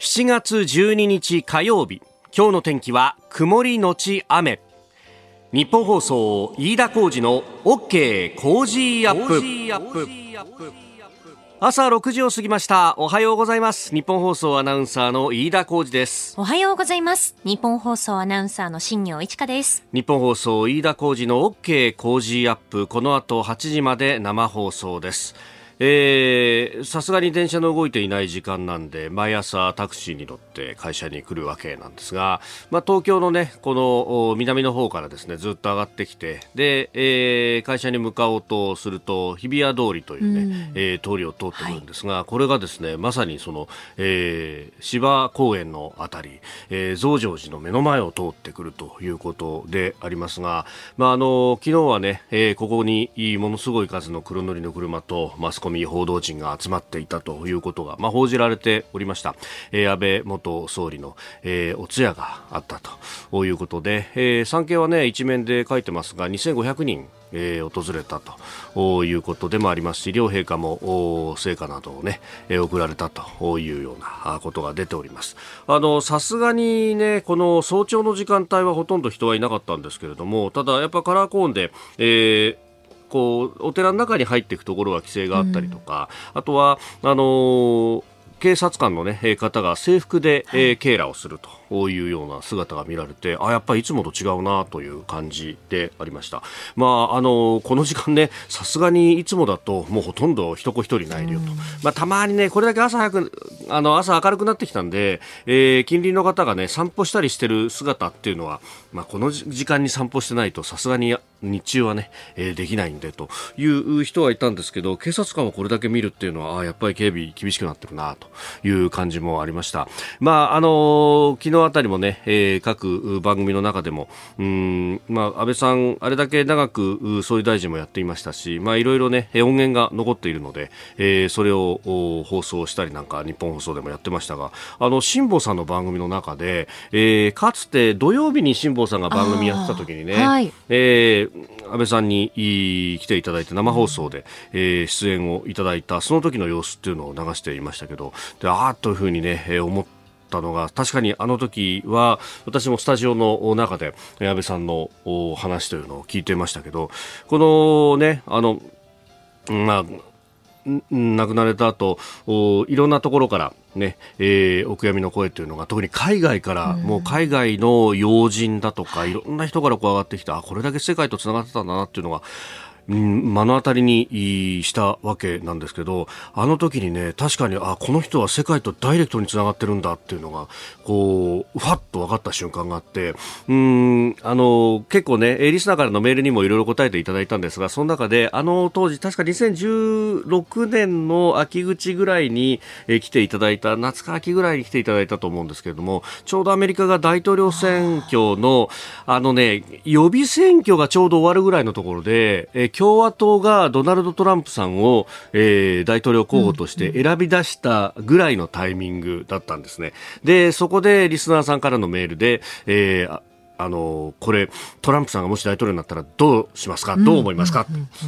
7月12日火曜日今日の天気は曇りのち雨日本放送飯田浩二の OK 工事アップ。朝6時を過ぎました。おはようございます。日本放送アナウンサーの飯田浩二です。おはようございます。日本放送アナウンサーの新業一華です。日本放送飯田浩二の OK 工事アップ。この後8時まで生放送ですさすがに電車の動いていない時間なんで毎朝タクシーに乗って会社に来るわけなんですが、まあ、東京のねこの南の方からですねずっと上がってきてで、えー、会社に向かおうとすると日比谷通りというね、うん、えー、通りを通ってくるんですが、はい、これがですねまさにその、えー、芝公園のあたり、えー、増上寺の目の前を通ってくるということでありますが、まあ、あの昨日はね、えー、ここにものすごい数の黒塗りの車とマスコミ報道陣が集まっていたということが、まあ、報じられておりました、えー、安倍元総理の、えー、お通夜があったということで、えー、産経はね一面で書いてますが2500人えー、訪れたということでもありますし両陛下も成果などをね、えー、送られたというようなことが出ております。あのさすがにねこの早朝の時間帯はほとんど人はいなかったんですけれどもただやっぱカラーコーンで、えーこうお寺の中に入っていくところは規制があったりとか、うん、あとはあのー警察官の、ね、方が制服で、えー、警らをするというような姿が見られてあやっぱりいつもと違うなという感じでありました、まあ、あのこの時間ねさすがにいつもだともうほとんど一子一人ないよと、まあ、たまにねこれだけ朝早くあの朝明るくなってきたんで、えー、近隣の方がね散歩したりしてる姿っていうのは、まあ、この時間に散歩してないとさすがに日中はね、えー、できないんでという人はいたんですけど警察官をこれだけ見るっていうのはあやっぱり警備厳しくなってるなという感じもありました。まあ、あの昨日あたりもね、えー、各番組の中でも、うん、まあ、安倍さん、あれだけ長く総理大臣もやっていましたし、まあ、いろいろね、音源が残っているので、えー、それを放送したりなんか、日本放送でもやってましたが、あの、辛坊さんの番組の中で、えー、かつて土曜日に辛坊さんが番組やってた時にね、はい、えー、安倍さんに来ていただいて生放送で、えー、出演をいただいた、その時の様子っていうのを流していましたけど、でああというふうにね、えー、思ったのが確かにあの時は私もスタジオの中で安倍さんの話というのを聞いてましたけどこのねあのまあ亡くなられた後いろんなところからね、えー、お悔やみの声というのが特に海外から、うん、もう海外の要人だとかいろんな人からこう上がってきてあこれだけ世界とつながってたんだなっていうのが目の当たりにしたわけなんですけどあの時にね確かにあこの人は世界とダイレクトにつながってるんだっていうのがこうふわっと分かった瞬間があってうんあの結構ねリスナーからのメールにもいろいろ答えていただいたんですがその中であの当時確か2016年の秋口ぐらいに、え来ていただいた夏か秋ぐらいに来ていただいたと思うんですけれどもちょうどアメリカが大統領選挙のあのね予備選挙がちょうど終わるぐらいのところで、え共和党がドナルド・トランプさんを、えー、大統領候補として選び出したぐらいのタイミングだったんですね。で、そこでリスナーさんからのメールで、えーあのこれトランプさんがもし大統領になったらどうしますか、どう思いますか、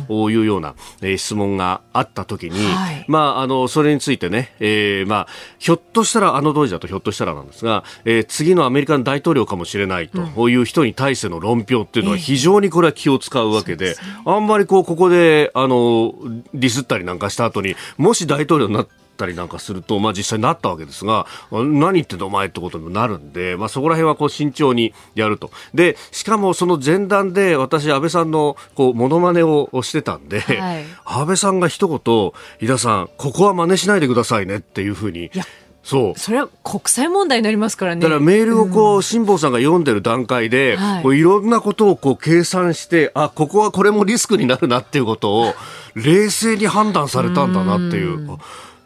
というような、えー、質問があったときに、はい、まあ、あのそれについてね、えーまあ、ひょっとしたらあの当時だとひょっとしたらなんですが、えー、次のアメリカの大統領かもしれないという人に対しての論評っていうのは非常にこれは気を使うわけで、えー、あんまりこうここであのディスったりなんかした後にもし大統領になってったりなんかすると、まあ、実際になったわけですが何言ってんだお前ってことにもなるんで、まあ、そこら辺はこう慎重にやるとでしかもその前段で私安倍さんのこうモノマネをしてたんで、はい、安倍さんが一言井田さんここは真似しないでくださいねっていうふうにそう。それは国際問題になりますからね。だからメールをこう、辛坊さんが読んでる段階で、はい、こういろんなことをこう計算して、あ、ここはこれもリスクになるなっていうことを、冷静に判断されたんだなっていう。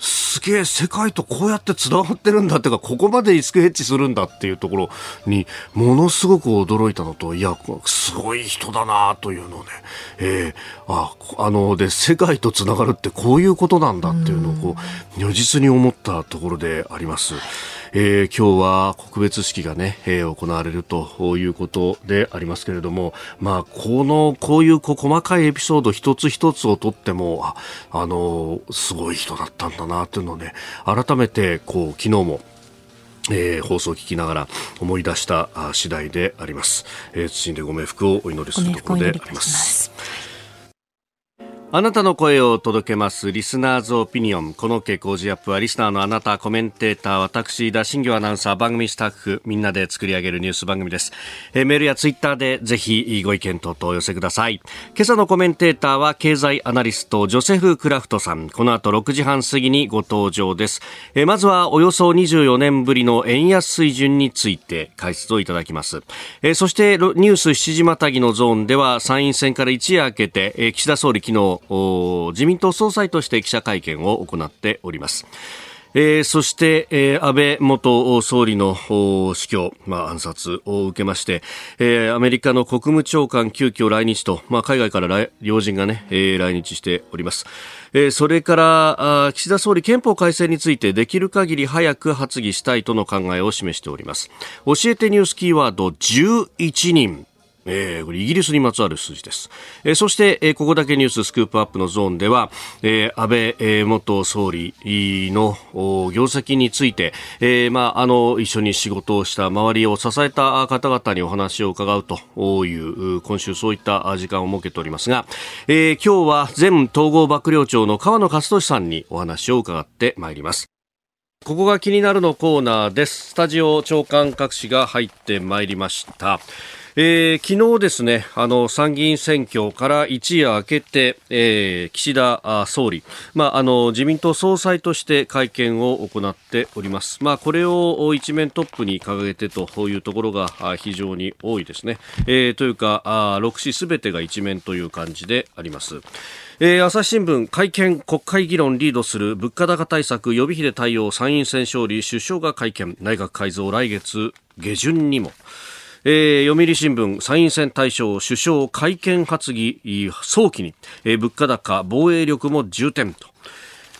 すげえ世界とこうやってつながってるんだっていうかここまでリスクヘッジするんだっていうところにものすごく驚いたのといやすごい人だなというのをね、えー、ああので世界とつながるってこういうことなんだっていうのをこう如実に思ったところであります。えー、今日は告別式がね、えー、行われるということでありますけれども、まあ、この、こういうこう細かいエピソード一つ一つをとっても、あ、あの、すごい人だったんだななというのをね、改めて、こう、昨日も、えー、放送を聞きながら思い出した次第であります、えー、謹んでご冥福をお祈りするところであります。あなたの声を届けますリスナーズオピニオン。この傾向時アップはリスナーのあなた、コメンテーター、私、田新行アナウンサー、番組スタッフ、みんなで作り上げるニュース番組です。え、メールやツイッターでぜひご意見等々お寄せください。今朝のコメンテーターは経済アナリスト、ジョセフ・クラフトさん。この後6時半過ぎにご登場です。え、まずはおよそ24年ぶりの円安水準について解説をいただきます。え、そしてニュース7時またぎのゾーンでは参院選から一夜明けて、え、岸田総理昨日、自民党総裁として記者会見を行っております。えー、そして、えー、安倍元総理の死去、まあ、暗殺を受けまして、えー、アメリカの国務長官急遽来日と、まあ、海外から要人がね、えー、来日しております。えー、それからあ岸田総理憲法改正についてできる限り早く発議したいとの考えを示しております教えてニュースキーワード11人えー、これイギリスにまつわる数字です。えー、そして、えー、ここだけニューススクープアップのゾーンでは、えー、安倍、えー、元総理の業績について、えー、まあ、あの、一緒に仕事をした周りを支えた方々にお話を伺うという、今週そういった時間を設けておりますが、えー、今日は前統合幕僚長の川野勝利さんにお話を伺ってまいります。ここが気になるのコーナーです。スタジオ長官各紙が入ってまいりました。えー、昨日ですね、あの、参議院選挙から一夜明けて、えー、岸田総理、まあ、あの、自民党総裁として会見を行っております。まあ、これを一面トップに掲げてというところが非常に多いですね。えー、というか、6紙すべてが一面という感じであります。えー、朝日新聞会見国会議論リードする物価高対策予備費で対応参院選勝利首相が会見内閣改造来月下旬にもえー、読売新聞参院選対象首相会見発議早期に、えー、物価高防衛力も重点と。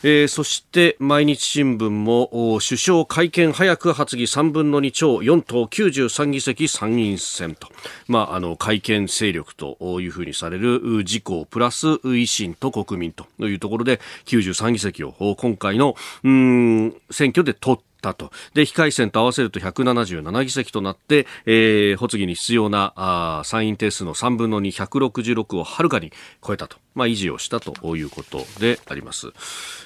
えー、そして毎日新聞も首相会見早く発議3分の2超4党93議席参院選と、まあ、あの会見勢力というふうにされる自公プラス維新と国民というところで93議席を今回のうん選挙で取ったと。で、非改選と合わせると177議席となって、えー、発議に必要なあ参院定数の3分の2、166をはるかに超えたと。まあ、維持をしたということであります。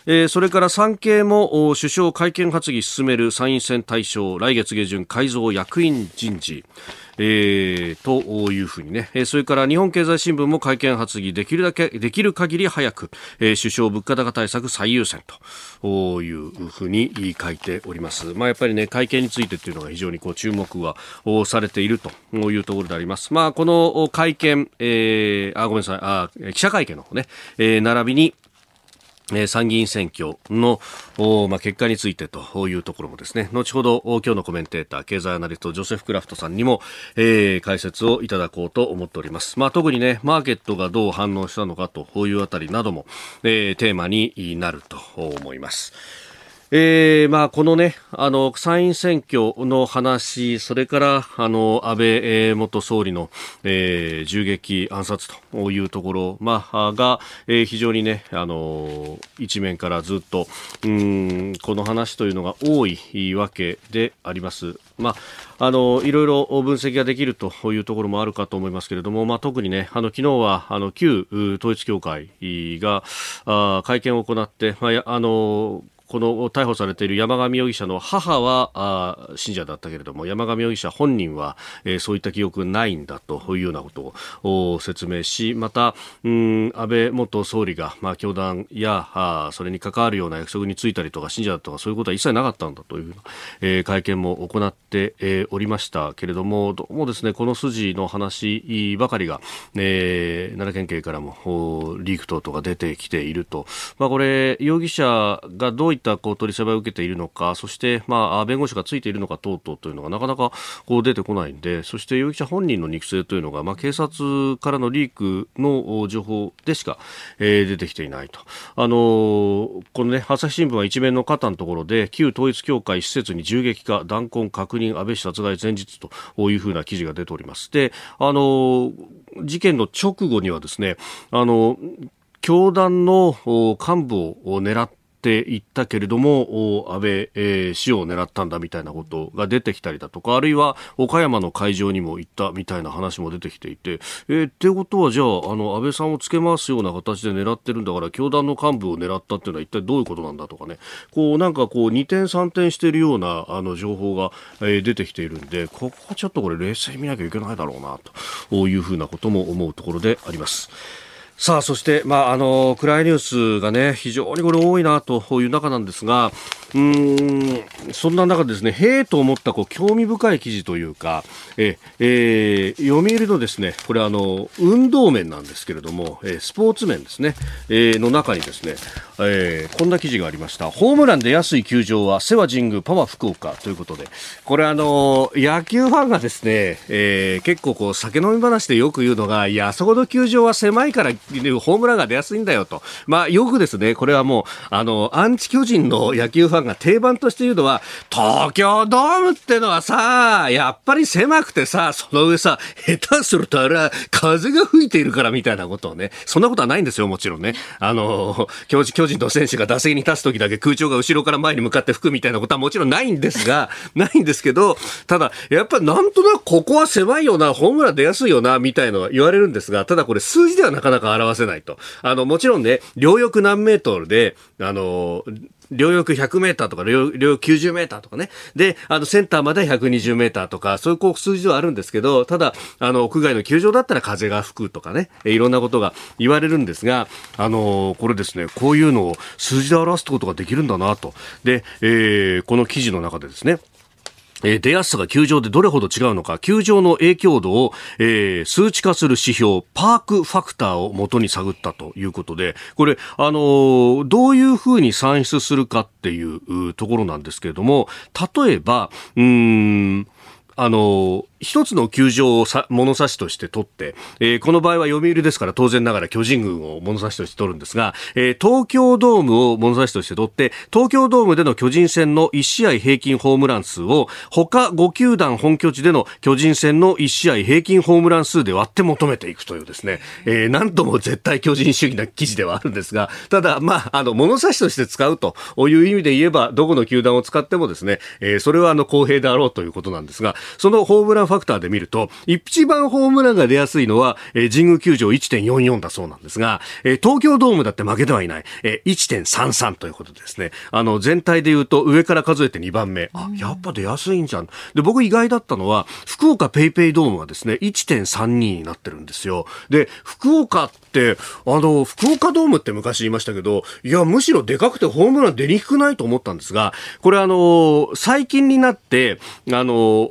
えー、それから産経も首相会見発議進める参院選対象、来月下旬改造役員人事。えー、というふうにね、えそれから日本経済新聞も会見発議できるだけ、できる限り早く、えー、首相物価高対策最優先というふうに書いております。まあ、やっぱりね、会見についてっていうのが非常にこう注目はされているというところであります。まあ、この会見、えー、あ、ごめんなさい、あ、記者会見の方ね、えー、並びに、え参議院選挙の、まあ、結果についてというところもですね、後ほど今日のコメンテーター、経済アナリスト、ジョセフ・クラフトさんにも、えー、解説をいただこうと思っております。まあ、特にね、マーケットがどう反応したのかというあたりなども、えー、テーマになると思います。えー、まあ、このね、あの、参院選挙の話、それから、あの、安倍元総理の、えー、銃撃暗殺というところ、まあ、が、えー、非常にね、あの、一面からずっと、うん、この話というのが多いわけであります。まあ、あの、いろいろ分析ができるというところもあるかと思いますけれども、まあ、特にね、あの、昨日は、あの、旧統一教会が、あ会見を行って、まあ、あの、この逮捕されている山上容疑者の母はあ信者だったけれども山上容疑者本人は、えー、そういった記憶ないんだというようなことを説明しまたうん安倍元総理が、まあ、教団やあそれに関わるような約束についたりとか信者だとかそういうことは一切なかったんだという、えー、会見も行って、えー、おりましたけれどもどうもですねこの筋の話ばかりが、えー、奈良県警からもリーク等々が出てきていると、まあ、これ容疑者がどういったこう取り調べを受けているのか、そして、まあ、弁護士がついているのか等々というのがなかなかこう出てこないんで、そして容疑者本人の肉声というのが、まあ、警察からのリークの情報でしか、えー、出てきていないと。あのー、このね、朝日新聞は一面の肩のところで、旧統一教会施設に銃撃か、弾痕確認、安倍氏殺害前日というふうな記事が出ております。で、あのー、事件の直後にはですね、あの、教団の幹部を狙っっていったけれども、安倍、えー、氏を狙ったんだみたいなことが出てきたりだとか、あるいは岡山の会場にも行ったみたいな話も出てきていて、えー、ってことはじゃあ、あの、安倍さんをつけ回すような形で狙ってるんだから、教団の幹部を狙ったっていうのは一体どういうことなんだとかね、こう、なんかこう、二転三転しているような、あの、情報が、えー、出てきているんで、ここはちょっとこれ冷静に見なきゃいけないだろうな、というふうなことも思うところであります。さあ、そして、まあ、あの、暗いニュースがね、非常にこれ多いなという中なんですが、うんそんな中ですね、へえと思ったこう興味深い記事というか、ええー、読売のですね、これあの、運動面なんですけれども、えー、スポーツ面ですね、えー、の中にですね、えー、こんな記事がありました。ホームランで安い球場は、瀬和神宮パワー福岡ということで、これあの、野球ファンがですね、えー、結構こう、酒飲み話でよく言うのが、いや、あそこの球場は狭いから、ホームランが出やすいんだよと。まあ、よくですね、これはもう、あの、アンチ巨人の野球ファンが定番として言うのは、東京ドームってのはさ、やっぱり狭くてさ、その上さ、下手するとあれは風が吹いているからみたいなことをね、そんなことはないんですよ、もちろんね。あの、巨人の選手が打席に立つ時だけ空調が後ろから前に向かって吹くみたいなことはもちろんないんですが、ないんですけど、ただ、やっぱなんとなくここは狭いよな、ホームラン出やすいよな、みたいのは言われるんですが、ただこれ数字ではなかなか表せないと。あの、もちろんね、両翼何メートルで、あの、両翼100メーターとか両、翼90メーターとかね。で、あの、センターまで120メーターとか、そういうこう数字はあるんですけど、ただ、あの、屋外の球場だったら風が吹くとかね、いろんなことが言われるんですが、あの、これですね、こういうのを数字で表すことができるんだなと。で、えー、この記事の中でですね、え、出やすさが球場でどれほど違うのか、球場の影響度を、えー、数値化する指標、パークファクターを元に探ったということで、これ、あのー、どういうふうに算出するかっていうところなんですけれども、例えば、うん、あの一つの球場をさ物差しとして取って、えー、この場合は読売ですから当然ながら巨人軍を物差しとして取るんですが、えー、東京ドームを物差しとして取って、東京ドームでの巨人戦の1試合平均ホームラン数を他5球団本拠地での巨人戦の1試合平均ホームラン数で割って求めていくというですね、えー、なんとも絶対巨人主義な記事ではあるんですが、ただ、まあ、あの、物差しとして使うという意味で言えば、どこの球団を使ってもですね、えー、それはあの公平であろうということなんですが、そのホームランファクターで見ると、一番ホームランが出やすいのは、えー、神宮球場1.44だそうなんですが、えー、東京ドームだって負けてはいない、えー、1.33ということですね。あの、全体で言うと上から数えて2番目。あ、やっぱ出やすいんじゃん。で、僕意外だったのは、福岡ペイペイドームがですね、1.32になってるんですよ。で、福岡って、あの、福岡ドームって昔言いましたけど、いや、むしろでかくてホームラン出にくくないと思ったんですが、これあの、最近になって、あの、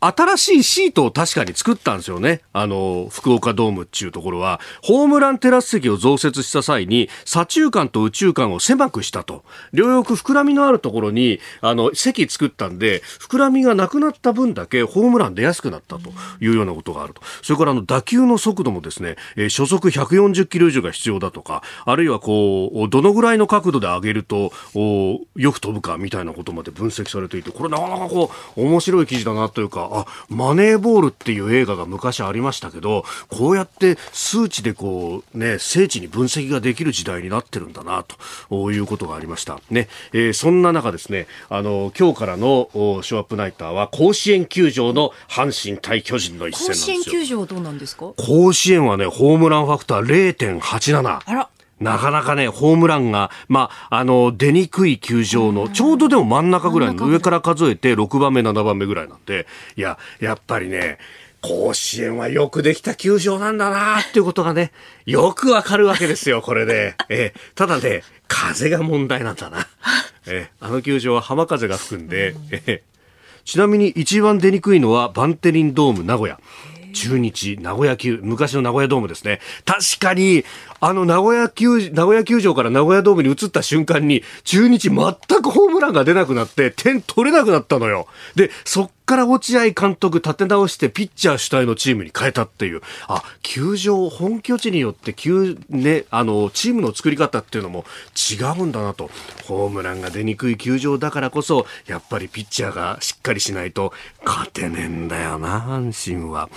新しいシートを確かに作ったんですよね。あの、福岡ドームっていうところは、ホームランテラス席を増設した際に、左中間と宇宙間を狭くしたと。両翼膨らみのあるところに、あの、席作ったんで、膨らみがなくなった分だけホームラン出やすくなったというようなことがあると。それからあの、打球の速度もですね、えー、初速140キロ以上が必要だとか、あるいはこう、どのぐらいの角度で上げると、およく飛ぶかみたいなことまで分析されていて、これなかなかこう、面白い記事だなというか、あ、マネーボールっていう映画が昔ありましたけど、こうやって数値でこう、ね、精緻に分析ができる時代になってるんだな、ということがありました。ね、えー、そんな中ですね、あの、今日からのショーアップナイターは甲子園球場の阪神対巨人の一戦なんですよ。甲子園球場どうなんですか？甲子園はね、ホームランファクター0.87。あら。なかなかね、ホームランが、まあ、あの、出にくい球場の、ちょうどでも真ん中ぐらいの、上から数えて6番目、7番目ぐらいなんで、いや、やっぱりね、甲子園はよくできた球場なんだなっていうことがね、よくわかるわけですよ、これで。えただね、風が問題なんだな。えあの球場は浜風が吹くんで、えちなみに一番出にくいのはバンテリンドーム名古屋。中日、名古屋球、昔の名古屋ドームですね。確かに、あの名古屋球、名古屋球場から名古屋ドームに移った瞬間に、中日全くホームランが出なくなって、点取れなくなったのよ。で、そっから落合監督立て直してピッチャー主体のチームに変えたっていう。あ、球場、本拠地によって球、ね、あの、チームの作り方っていうのも違うんだなと。ホームランが出にくい球場だからこそ、やっぱりピッチャーがしっかりしないと勝てねえんだよな、阪神は。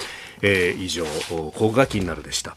えー、以上、ここが気になるでした。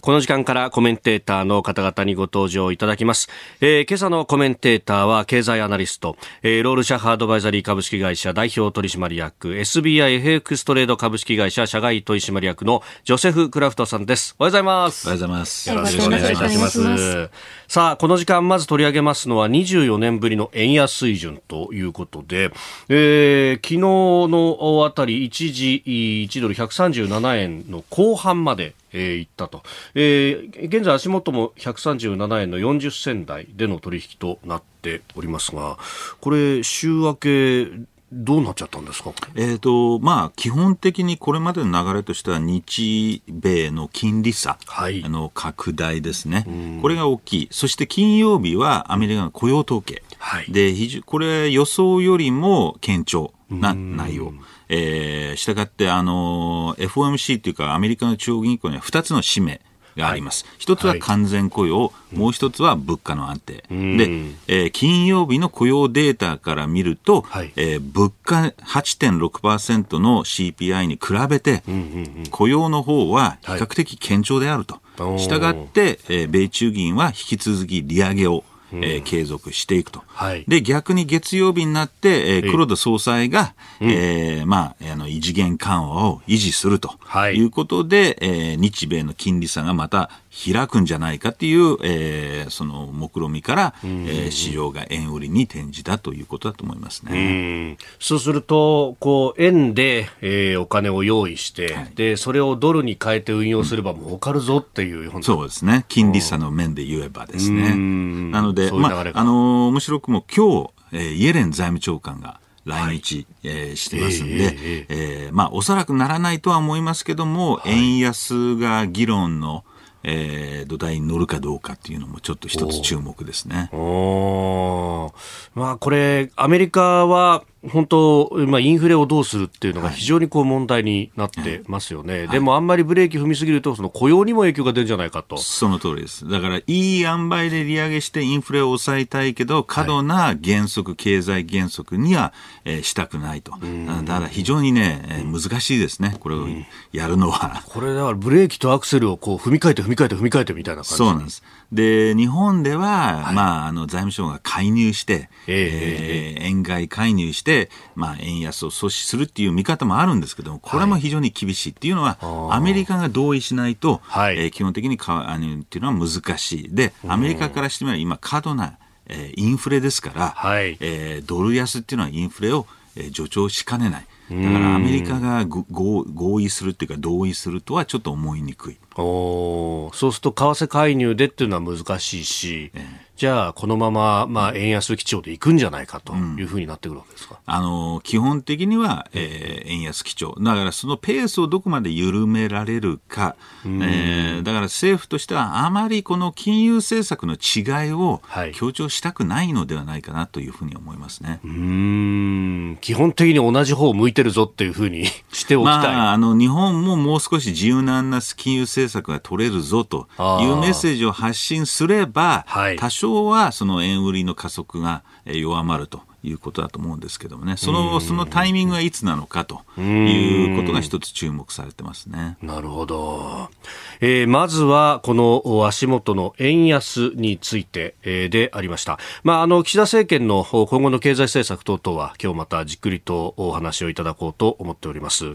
この時間からコメンテーターの方々にご登場いただきます。えー、今朝のコメンテーターは経済アナリスト、えー、ロールシャハードバイザリー株式会社代表取締役、SBIFX トレード株式会社社外取締役のジョセフ・クラフトさんです。おはようございます。おはようございます。よろしくお願いいたします。さあ、この時間まず取り上げますのは24年ぶりの円安水準ということで、えー、昨日のあたり一時1ドル137円の後半までえー、行ったと、えー、現在足元も137円の40銭台での取引となっておりますがこれ週明けどうなっちゃったんですか？えっ、と、まあ、基本的にこれまでの流れとしては、日米の金利差の拡大ですね、これが大きい。そして金曜日はアメリカの雇用統計。はい、で、これ予想よりも堅調な内容。えー、したがって、あの、FOMC というか、アメリカの中央銀行には2つの使命があります。一、はい、つは完全雇用、はい、もう一つは物価の安定。で、えー、金曜日の雇用データから見ると、はい、えー、物価8.6%の CPI に比べて、雇用の方は比較的堅調であると。したがって、えー、米中銀は引き続き利上げをえー、継続していくと、はい、で逆に月曜日になって、えー、黒田総裁が、うん、えー、まあ、あの異次元緩和を維持するとい。うことで、はい、えー、日米の金利差がまた開くんじゃないかという、えー、その目論みから、えー、市場が円売りに転じたということだと思いますね。うそうすると、こう円で、えー、お金を用意して、はい、でそれをドルに変えて運用すれば儲かるぞっていう、うん、そうですね。金利差の面で言えばですね。なので、まあ、あの面白くも今日、えー、イエレン財務長官が来日、はい、えー、してますんで、えー、えー、まあ、おそらくならないとは思いますけども、はい、円安が議論のえー、土台に乗るかどうかっていうのもちょっと一つ注目ですね。まあ、これ、アメリカは本当、まあ、インフレをどうするっていうのが非常にこう問題になってますよね、はい、でもあんまりブレーキ踏みすぎると、その雇用にも影響が出るんじゃないかと。その通りです、だからいい塩梅で利上げしてインフレを抑えたいけど、過度な原則、はい、経済原則には、えー、したくないと、だから非常にね、えー、難しいですね、これをやるのは。これだからブレーキとアクセルをこう踏み替えて、踏み替えて、踏み替えてみたいな感じ。そうなんですで日本では、はい、まあ、あの財務省が介入して、えー、えー、円買い介入して、まあ、円安を阻止するっていう見方もあるんですけども、これも非常に厳しいっていうのは、はい、アメリカが同意しないと、はい、えー、基本的にかあのっていうのは難しい。で、アメリカからしてみれば今過度な、えー、インフレですから、はい、えー、ドル安っていうのはインフレを、えー、助長しかねない。だからアメリカが合意するっていうか同意するとはちょっと思いにくい。おそうすると為替介入でっていうのは難しいし、ええ、じゃあこのまま、まあ、円安基調でいくんじゃないかというふうになってくるわけですか、うん、あの基本的には、えー、円安基調。だからそのペースをどこまで緩められるか、えー、だから政府としてはあまりこの金融政策の違いを強調したくないのではないかなというふうに思いますね、はい、うん。基本的に同じ方を向いてるぞっていうふうに しておきたい、まあ、あの日本ももう少し柔軟な金融政策が取れるぞというメッセージを発信すれば、はい、多少はその円売りの加速が弱まるということだと思うんですけどもね、そのそのタイミングはいつなのかということが一つ注目されてますね。なるほど。えー、まずはこの足元の円安について、えー、でありました。まあ、あの、岸田政権の今後の経済政策等々は今日またじっくりとお話をいただこうと思っております。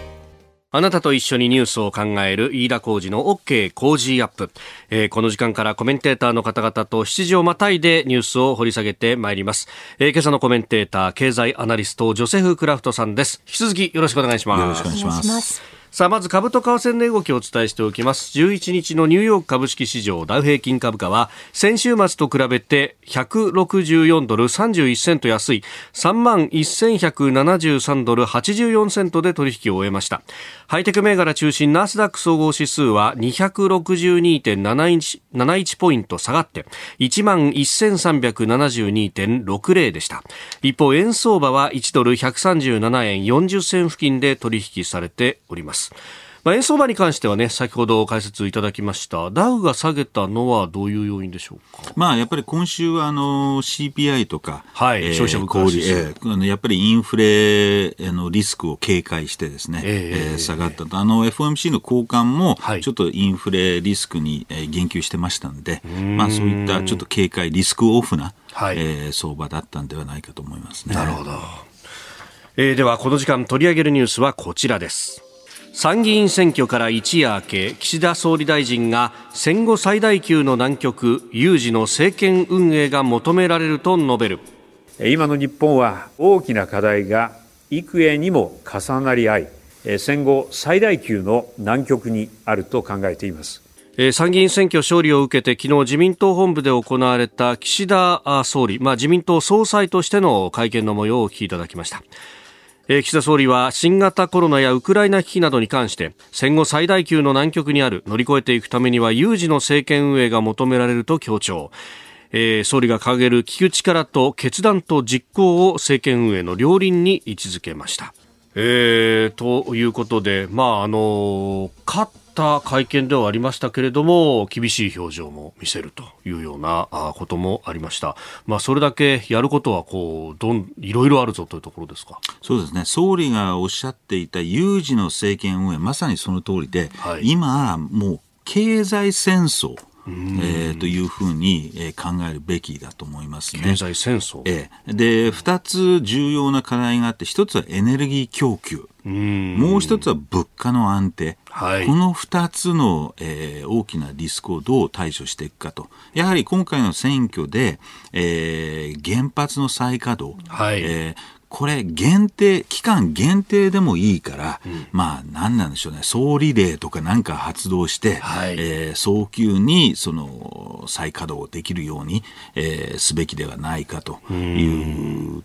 あなたと一緒にニュースを考える飯田浩二の OK 工事アップ、えー、この時間からコメンテーターの方々と7時をまたいでニュースを掘り下げてまいります、えー、今朝のコメンテーター経済アナリストジョセフ・クラフトさんです。引き続きよろしくお願いします。よろしくお願いします。さあ、まず株と為替の動きをお伝えしておきます。11日のニューヨーク株式市場ダウ平均株価は、先週末と比べて164ドル31セント安い3万1173ドル84セントで取引を終えました。ハイテク銘柄中心ナスダック総合指数は262.71ポイント下がって1万1372.60でした。一方、円相場は1ドル137円40銭付近で取引されております。。まあ、円相場に関してはね、先ほど解説いただきました。ダウが下げたのはどういう要因でしょうか？まあ、やっぱり今週はあの CPI とか、はい、えー、消費者物価指数、えー、やっぱりインフレのリスクを警戒してですね、えー、えー、下がったと。あの FOMC の高官も、ちょっとインフレリスクに言及してましたんで、まあ、そういったちょっと警戒、リスクオフな、はい、えー、相場だったんではないかと思いますね。なるほど。えー、では、この時間取り上げるニュースはこちらです。参議院選挙から一夜明け岸田総理大臣が戦後最大級の難局有事の政権運営が求められると述べる。今の日本は大きな課題が幾重にも重なり合い戦後最大級の難局にあると考えています。参議院選挙勝利を受けて昨日自民党本部で行われた岸田総理、まあ、自民党総裁としての会見の模様をお聞きいただきました岸田総理は新型コロナやウクライナ危機などに関して戦後最大級の難局にある乗り越えていくためには有事の政権運営が求められると強調えー、総理が掲げる聞く力と決断と実行を政権運営の両輪に位置づけました。えー、ということで、まああの勝った会見ではありましたけれども厳しい表情も見せるというようなこともありました、まあ、それだけやることはこうどんいろいろあるぞというところですか？そうですね。総理がおっしゃっていた有事の政権運営まさにその通りで、はい、今もう経済戦争えー、というふうに、え考えるべきだと思いますね。経済戦争、えー、で2つ重要な課題があって1つはエネルギー供給。もう一つは物価の安定、はい、この2つの、えー、大きなリスクをどう対処していくかと、やはり今回の選挙で、えー、原発の再稼働、はい、えーこれ限定、期間限定でもいいから、うん、まあ何なんでしょうね、総理令とかなんか発動して、はい、えー、早急にその再稼働できるように、えー、すべきではないかという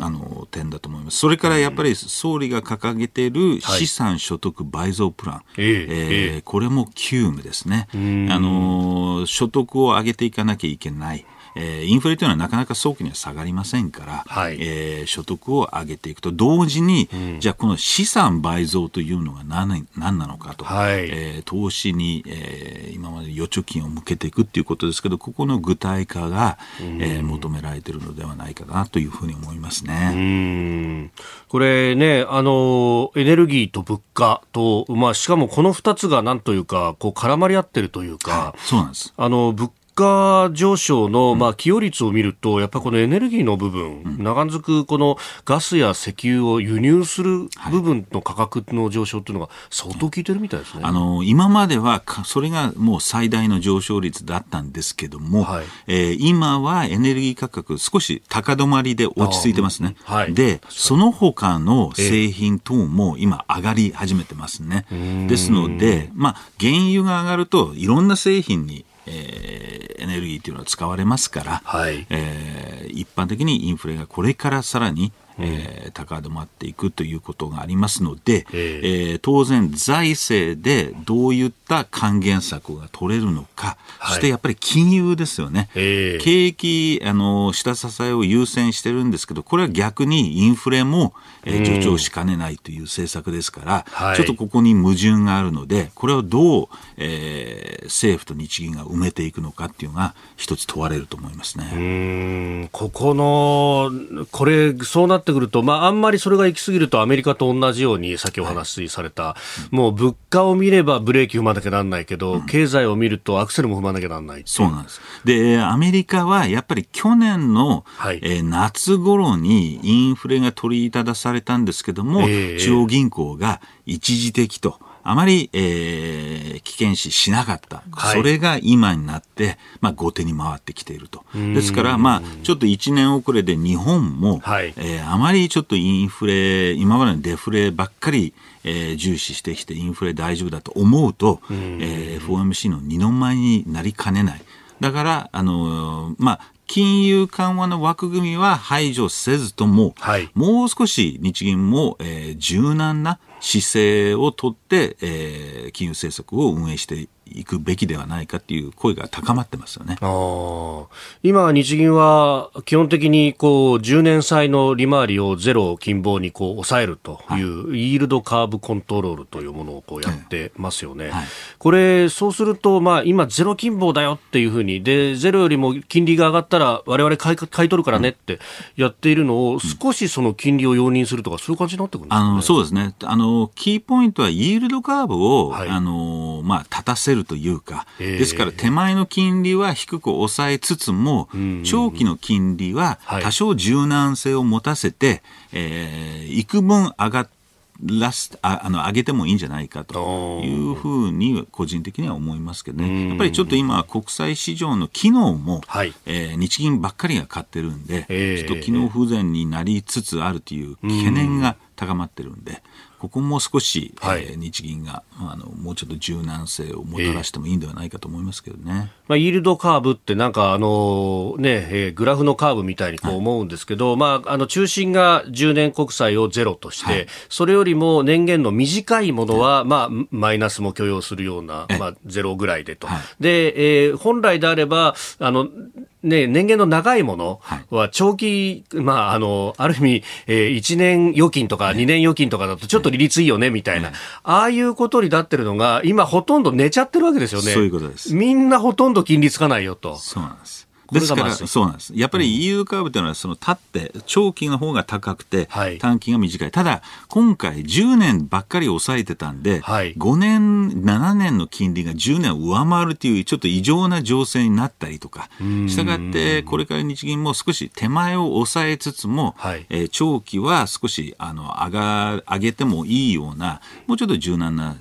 あの点だと思います。それからやっぱり総理が掲げてい。る資産所得倍増プラン、はい、えー、えー、これも急務ですね。あの所得を上げていかなきゃいけない。えー、インフレというのはなかなか早期には下がりませんから、はい、えー、所得を上げていくと同時に、うん、じゃあこの資産倍増というのが何何なのかと、はい、えー、投資に、えー、今まで預貯金を向けていくっていうことですけどここの具体化が、うん、えー、求められているのではないかなというふうに思いますね。これねあのエネルギーと物価と、まあ、しかもこの2つがなんというかこう絡まり合ってるというか、はい、そうなんです。あの物価上昇の、まあ、寄与率を見ると、やっぱりこのエネルギーの部分、うん、長続くこのガスや石油を輸入する部分の価格の上昇というのが相当効いてるみたいですね。あの、今まではそれがもう最大の上昇率だったんですけども、はい、えー、今はエネルギー価格少し高止まりで落ち着いてますね。はい、で、その他の製品等も今上がり始めてますね。えー、ですので、まあ、原油が上がるといろんな製品にえー、エネルギーというのは使われますから、はい、えー、一般的にインフレがこれからさらにえー、高止まっていくということがありますので、えー、当然財政でどういった還元策が取れるのか、はい、そしてやっぱり金融ですよね、景気あの下支えを優先してるんですけどこれは逆にインフレも、えー、助長しかねないという政策ですから、ちょっとここに矛盾があるのでこれをどう、えー、政府と日銀が埋めていくのかっていうのが一つ問われると思いますね。ここのこれそうなっってくると、まあ、あんまりそれが行き過ぎるとアメリカと同じように先お話しされた、はい、もう物価を見ればブレーキ踏まなきゃなんないけど、うん、経済を見るとアクセルも踏まなきゃなんないそうなんです。でアメリカはやっぱり去年の、はい、えー、夏頃にインフレが取り沙汰されたんですけども、えー、中央銀行が一時的と。あまり、えー、危険視しなかった、はい、それが今になって、まあ、後手に回ってきていると。ですから、まあ、ちょっと1年遅れで日本も、はい、えー、あまりちょっとインフレ、今までのデフレばっかり、えー、重視してきて、インフレ大丈夫だと思うと、えー、FOMC の二の舞になりかねない。だから、あのー、まあ、金融緩和の枠組みは排除せずとも、はい、もう少し日銀も、えー、柔軟な姿勢をとって、えー、金融政策を運営していくべきではないかという声が高まってますよね。今、日銀は基本的にこう10年債の利回りをゼロ近傍にこう抑えるという、はい、イールドカーブコントロールというものをこうやってますよね。はい、これ、そうすると、まあ、今、ゼロ近傍だよっていうふうにで、ゼロよりも金利が上がったら、われわれ買い買い取るからねってやっているのを、少しその金利を容認するとか、そういう感じになってくるんですか、ね、あのそうですね。あの、キーポイントはイールドカーブを、はい、あのまあ、立たせるというか、ですから手前の金利は低く抑えつつも、長期の金利は多少柔軟性を持たせて、えー、幾分上がってらすああの上げてもいいんじゃないかというふうに個人的には思いますけどね、やっぱりちょっと今、国際市場の機能も、はい、えー、日銀ばっかりが買ってるんで、ちょっと機能不全になりつつあるという懸念が高まってるんで、ここも少し、はい、えー、日銀があのもうちょっと柔軟性をもたらしてもいいんではないかと思いますけどね。まあ、イールドカーブってなんかあの、ねえー、グラフのカーブみたいにこう思うんですけど、はい、まあ、あの中心が10年国債をゼロとして、はい、それよりも年限の短いものは、まあ、マイナスも許容するような、まあ、ゼロぐらいでと。で、えー、本来であればあのね、年限の長いものは長期、はい、まあ、あの、ある意味、えー、1年預金とか2年預金とかだとちょっと利率いいよね、みたいな、ああいうことになってるのが、今ほとんど寝ちゃってるわけですよね。そういうことです。みんなほとんど金利つかないよと。そうなんです。ですから、そうなんです。やっぱり EU カーブというのは、その立って、長期の方が高くて、短期が短い。ただ、今回10年ばっかり抑えてたんで、はい、5年、7年の金利が10年を上回るという、ちょっと異常な情勢になったりとか、したがって、これから日銀も少し手前を抑えつつも、はい、えー、長期は少し、あの、上が、上げてもいいような、もうちょっと柔軟な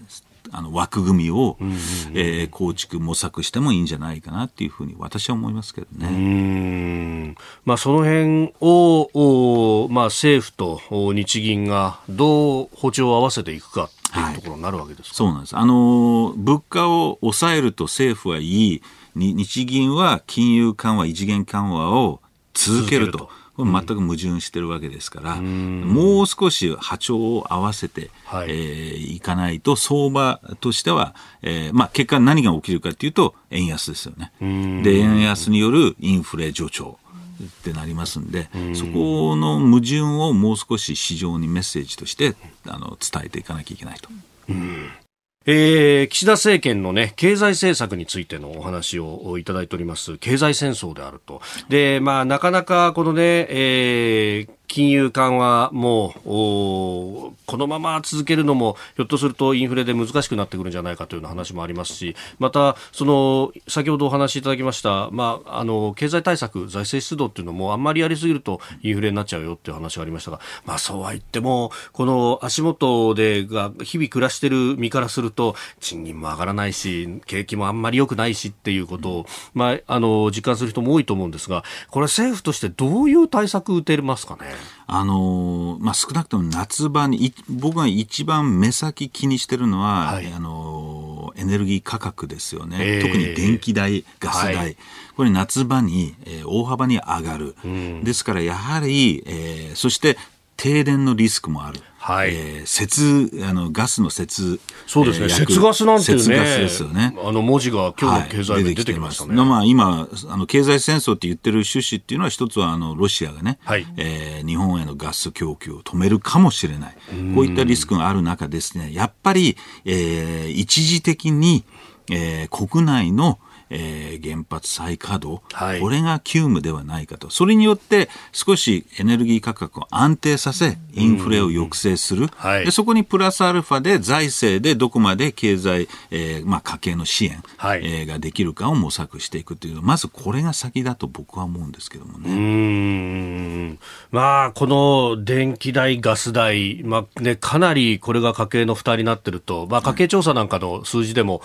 あの枠組みを、うんうん、えー、構築模索してもいいんじゃないかなっていうふうに私は思いますけどね。まあ、その辺を、まあ、政府と日銀がどう歩調を合わせていくかっていうところになるわけですか、はい、そうなんです。あの、物価を抑えると政府はいい、日銀は金融緩和、異次元緩和を続けると。これ全く矛盾してるわけですから、うん、もう少し波長を合わせて、はいえー、いかないと、相場としては、えーまあ、結果何が起きるかというと、円安ですよね。で、円安によるインフレ助長。ってなりますんで、そこの矛盾をもう少し市場にメッセージとしてあの伝えていかなきゃいけないと。うんえー、岸田政権のね、経済政策についてのお話をいただいております。経済戦争であると。で、まあ、なかなかこのね、えー、金融緩和もこのまま続けるのもひょっとするとインフレで難しくなってくるんじゃないかというような話もありますしまたその先ほどお話しいただきました、まあ、あの経済対策財政出動っていうのもあんまりやりすぎるとインフレになっちゃうよっていう話がありましたが、まあ、そうは言ってもこの足元でが日々暮らしている身からすると賃金も上がらないし景気もあんまり良くないしっていうことを、まあ、あの実感する人も多いと思うんですがこれは政府としてどういう対策を打てますかね？あのまあ、少なくとも夏場に僕が一番目先気にしてるのは、はい、あのエネルギー価格ですよね、えー、特に電気代、ガス代、はい、これ夏場に、えー、大幅に上がる、うん、ですからやはり、えー、そして停電のリスクもある。はい、えー、節あのガスの節そうですね、えー、節ガスなんていうねですよね。あの文字が今日の経済で出てきましたね、はい、まあ、今あの経済戦争って言ってる趣旨っていうのは一つはあのロシアがね、はい、えー、日本へのガス供給を止めるかもしれない。こういったリスクがある中ですね。やっぱり、えー、一時的に、えー、国内のえー、原発再稼働、はい、これが急務ではないかと。それによって少しエネルギー価格を安定させ、インフレを抑制する。はい、でそこにプラスアルファで財政でどこまで経済、えーまあ、家計の支援、はい、えー、ができるかを模索していくという、まずこれが先だと僕は思うんですけどもね。うん。まあ、この電気代、ガス代、まあね、かなりこれが家計の負担になってると、まあ、家計調査なんかの数字でも、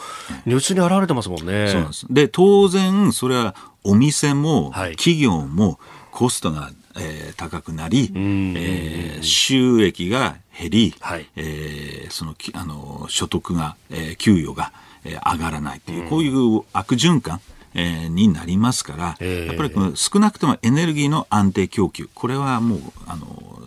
如実に現れてますもんね。そうなんですで当然、それはお店も企業もコストが、えー、高くなり、えー、収益が減り、はい、えー、そのあの所得が、えー、給与が、えー、上がらないという、こういう悪循環。えー、になりますから、えー、やっぱり少なくともエネルギーの安定供給、これはもうあの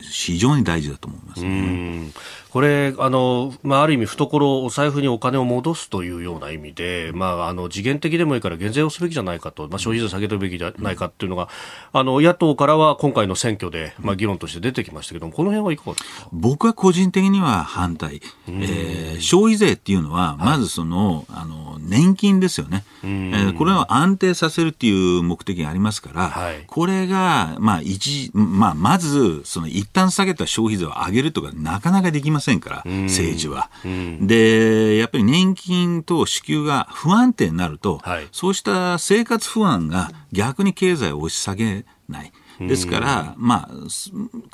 非常に大事だと思います、ね、これあの、まあ、ある意味、懐、お財布にお金を戻すというような意味で、まあ、あの次元的でもいいから減税をすべきじゃないかと、まあ、消費税下げるべきじゃないかというのが、あの野党からは今回の選挙で、まあ、議論として出てきましたけども、この辺はいかがですか？僕は個人的には反対、えー、消費税っていうのは、まずその、はい、あの年金ですよね、えー、これを安定させるっていう目的がありますから、はい、これが、まあ一まあ、まずその一旦下げた消費税を上げるとか、なかなかできませんから、政治は。で、やっぱり年金と支給が不安定になると、はい、そうした生活不安が逆に経済を押し下げない。ですから、まあ、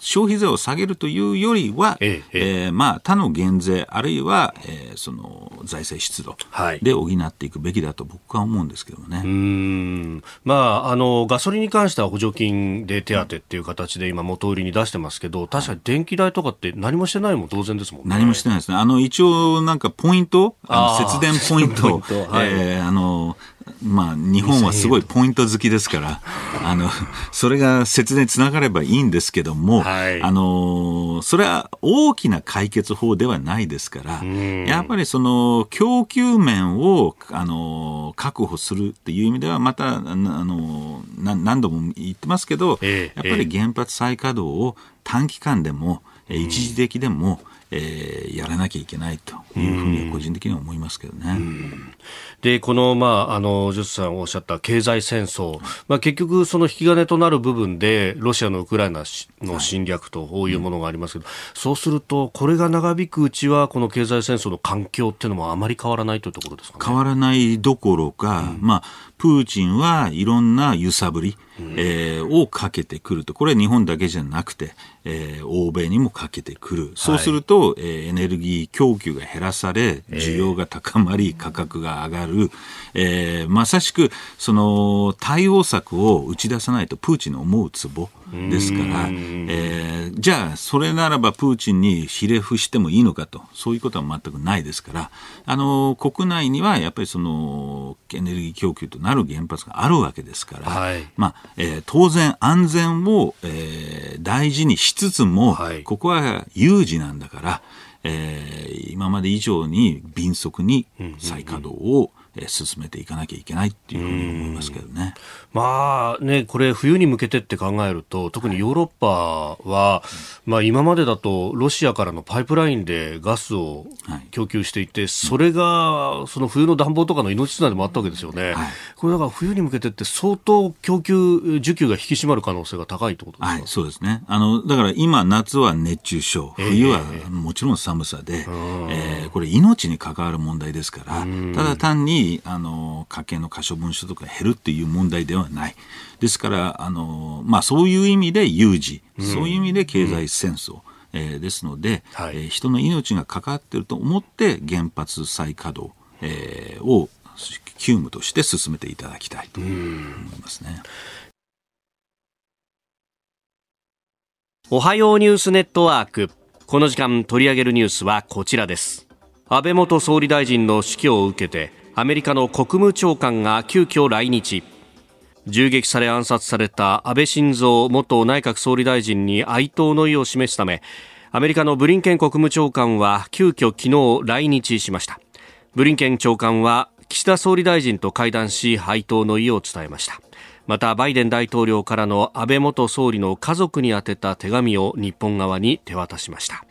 消費税を下げるというよりは、えええー、まあ、他の減税、あるいは、えー、その財政出動で補っていくべきだと僕は思うんですけどね。うん。まあ、あのガソリンに関しては補助金で手当っていう形で今、元売りに出してますけど、確かに電気代とかって何もしてないも当然ですもんね。何もしてないですね。あの一応、なんかポイント、あの 節電ポイント、はい、えー、あのまあ、日本はすごいポイント好きですから、あの、それが節電つながればいいんですけども、はい、あの、それは大きな解決法ではないですから、やっぱりその、供給面を、あの、確保するっていう意味では、また、あの、何度も言ってますけど、えー、やっぱり原発再稼働を短期間でも、一時的でも、えー、やらなきゃいけないというふうに個人的には思いますけどね。で、この、まあ、あの、ジュスさんおっしゃった経済戦争、まあ、結局その引き金となる部分で、ロシアのウクライナの侵略というものがありますけど、はいうん、そうすると、これが長引くうちは、この経済戦争の環境っていうのもあまり変わらないというところですか、ね、変わらないどころか、うん、まあ、プーチンはいろんな揺さぶり、えー、をかけてくると、これは日本だけじゃなくて、えー、欧米にもかけてくる、そうすると、はい、えー、エネルギー供給が減らされ、需要が高まり、価格が上がる、えー、まさしくその対応策を打ち出さないと、プーチンの思うツボ。ですから、えー、じゃあ、それならばプーチンにひれ伏してもいいのかと、そういうことは全くないですから、あの国内にはやっぱりそのエネルギー供給となる原発があるわけですから、はい、まあえー、当然、安全を、えー、大事にしつつも、はい、ここは有事なんだから、えー、今まで以上に迅速に再稼働を進めていかなきゃいけないっていうふうに思いますけどね。まあね、これ冬に向けてって考えると、特にヨーロッパは、まあ今までだとロシアからのパイプラインでガスを供給していて、それがその冬の暖房とかの命綱でもあったわけですよね。これだから冬に向けてって相当供給、需給が引き締まる可能性が高いってことですか、はい、そうですね。あの、だから今夏は熱中症、冬はもちろん寒さで、えー、えー、これ命に関わる問題ですから、ただ単にあの家計の可処分所得が減るっていう問題ではない。ですからあの、まあ、そういう意味で有事、うん、そういう意味で経済戦争。うんえー、ですので、はい、えー、人の命が関わっていると思って原発再稼働、えー、を急務として進めていただきたいと思いますね。おはようニュースネットワーク。この時間取り上げるニュースはこちらです。安倍元総理大臣の死去を受けて、アメリカの国務長官が急遽来日。銃撃され暗殺された安倍晋三元内閣総理大臣に哀悼の意を示すためアメリカのブリンケン国務長官は急遽昨日来日しました。ブリンケン長官は岸田総理大臣と会談し哀悼の意を伝えました。またバイデン大統領からの安倍元総理の家族に宛てた手紙を日本側に手渡しました。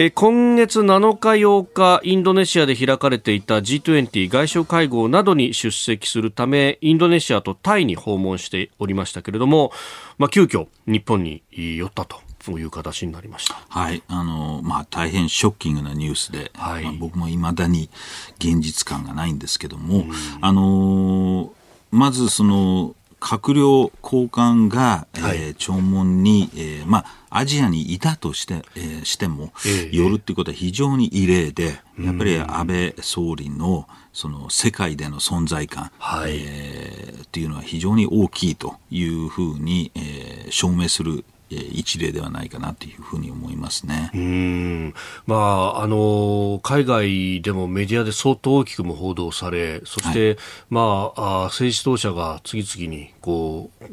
え今月7日8日インドネシアで開かれていた G20 外相会合などに出席するためインドネシアとタイに訪問しておりましたけれども、まあ、急遽日本に寄ったとそういう形になりました。はい、あのまあ大変ショッキングなニュースで、はい、まあ、僕もいまだに現実感がないんですけども、あのまずその閣僚高官が、はい、えー、弔問に、えー、まあ、アジアにいたとして,、えー、しても、えー、寄るっていうことは非常に異例で、やっぱり安倍総理のその世界での存在感、はい。えー、っていうのは非常に大きいというふうに、えー、証明する一例ではないかなというふうに思いますね。うん。まあ、あの海外でもメディアで相当大きくも報道され、そして、はい、まあ、政治当者が次々にこう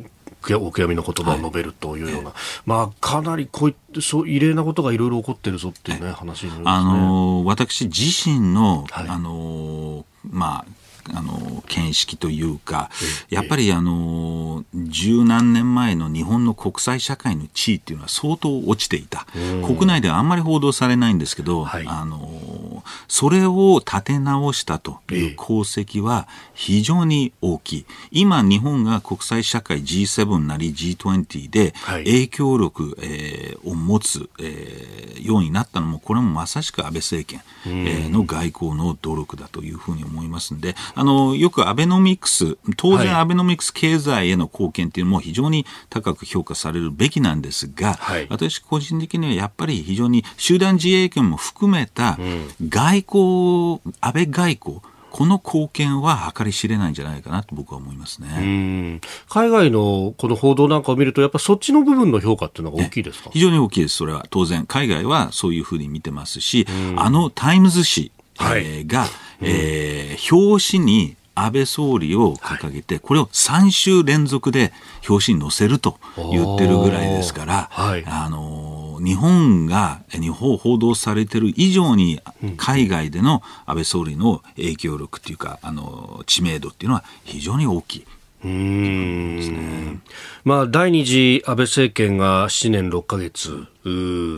お悔やみの言葉を述べるというような、はい、まあ、かなりこういったそう異例なことがいろいろ起こってるぞっていうね、話になります、ね、あの私自身の、はい、あのまああの見識というか、やっぱりあの十何年前の日本の国際社会の地位っていうのは相当落ちていた、国内ではあんまり報道されないんですけど、はい、あのそれを立て直したという功績は非常に大きい、今、日本が国際社会 G7 なり G20 で影響力、えー、を持つ、えー、ようになったのも、これもまさしく安倍政権、えー、の外交の努力だというふうに思いますんで、あの、よくアベノミクス、当然アベノミクス経済への貢献っていうのも非常に高く評価されるべきなんですが、はい、私個人的にはやっぱり非常に集団自衛権も含めた外交、安倍外交、この貢献は計り知れないんじゃないかなと僕は思いますね。海外のこの報道なんかを見ると、やっぱそっちの部分の評価っていうのが大きいですか？非常に大きいです、それは。当然、海外はそういうふうに見てますし、あのタイムズ紙、はい、えー、が、えー、表紙に安倍総理を掲げて、これを3週連続で表紙に載せると言ってるぐらいですから、はい、あの日本が日本報道されてる以上に海外での安倍総理の影響力っていうかあの知名度っていうのは非常に大きい。うん。まあ、第二次安倍政権が7年6か月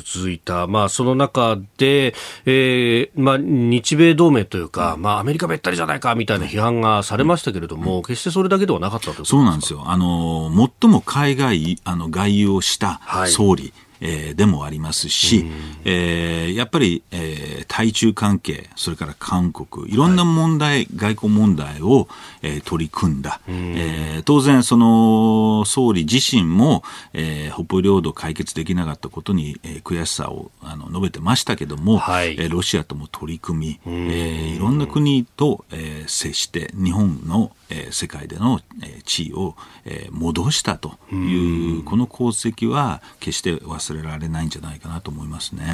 続いた、まあ、その中で、えーまあ、日米同盟というか、まあ、アメリカべったりじゃないかみたいな批判がされましたけれども、決してそれだけではなかったとそうなんですよ。あの最も海外あの外遊をした総理、はいえー、でもありますし、えー、やっぱり、えー、対中関係、それから韓国、いろんな問題、はい、外交問題を、えー、取り組んだ、えー、当然、その総理自身も、えー、北方領土解決できなかったことに、えー、悔しさをあの述べてましたけども、はい、えー、ロシアとも取り組み、えー、いろんな国と、えー、接して、日本の、えー、世界での、えー、地位を、えー、戻したという、この功績は決して忘れられないんじゃないかなと思いますね。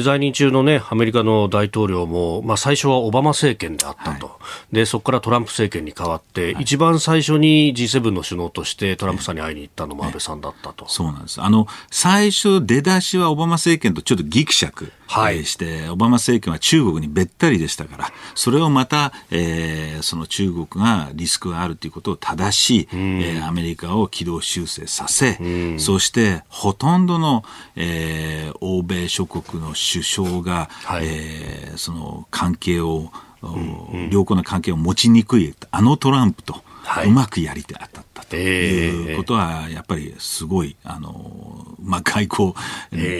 在任中のね、アメリカの大統領も、まあ最初はオバマ政権であったと。はい、で、そこからトランプ政権に変わって、はい、一番最初に G7 の首脳としてトランプさんに会いに行ったのも安倍さんだったと。そうなんです。あの、最初出だしはオバマ政権とちょっとギクシャク。はい、して、オバマ政権は中国にべったりでしたから、それをまた、えー、その中国がリスクがあるということを正し、うん、えー、アメリカを軌道修正させ、うん、そしてほとんどの、えー、欧米諸国の首相が、はい、えー、その関係を、うんうん、良好な関係を持ちにくい、あのトランプと、うまくやりて当たったということは、やっぱりすごい、あの、まあ、外交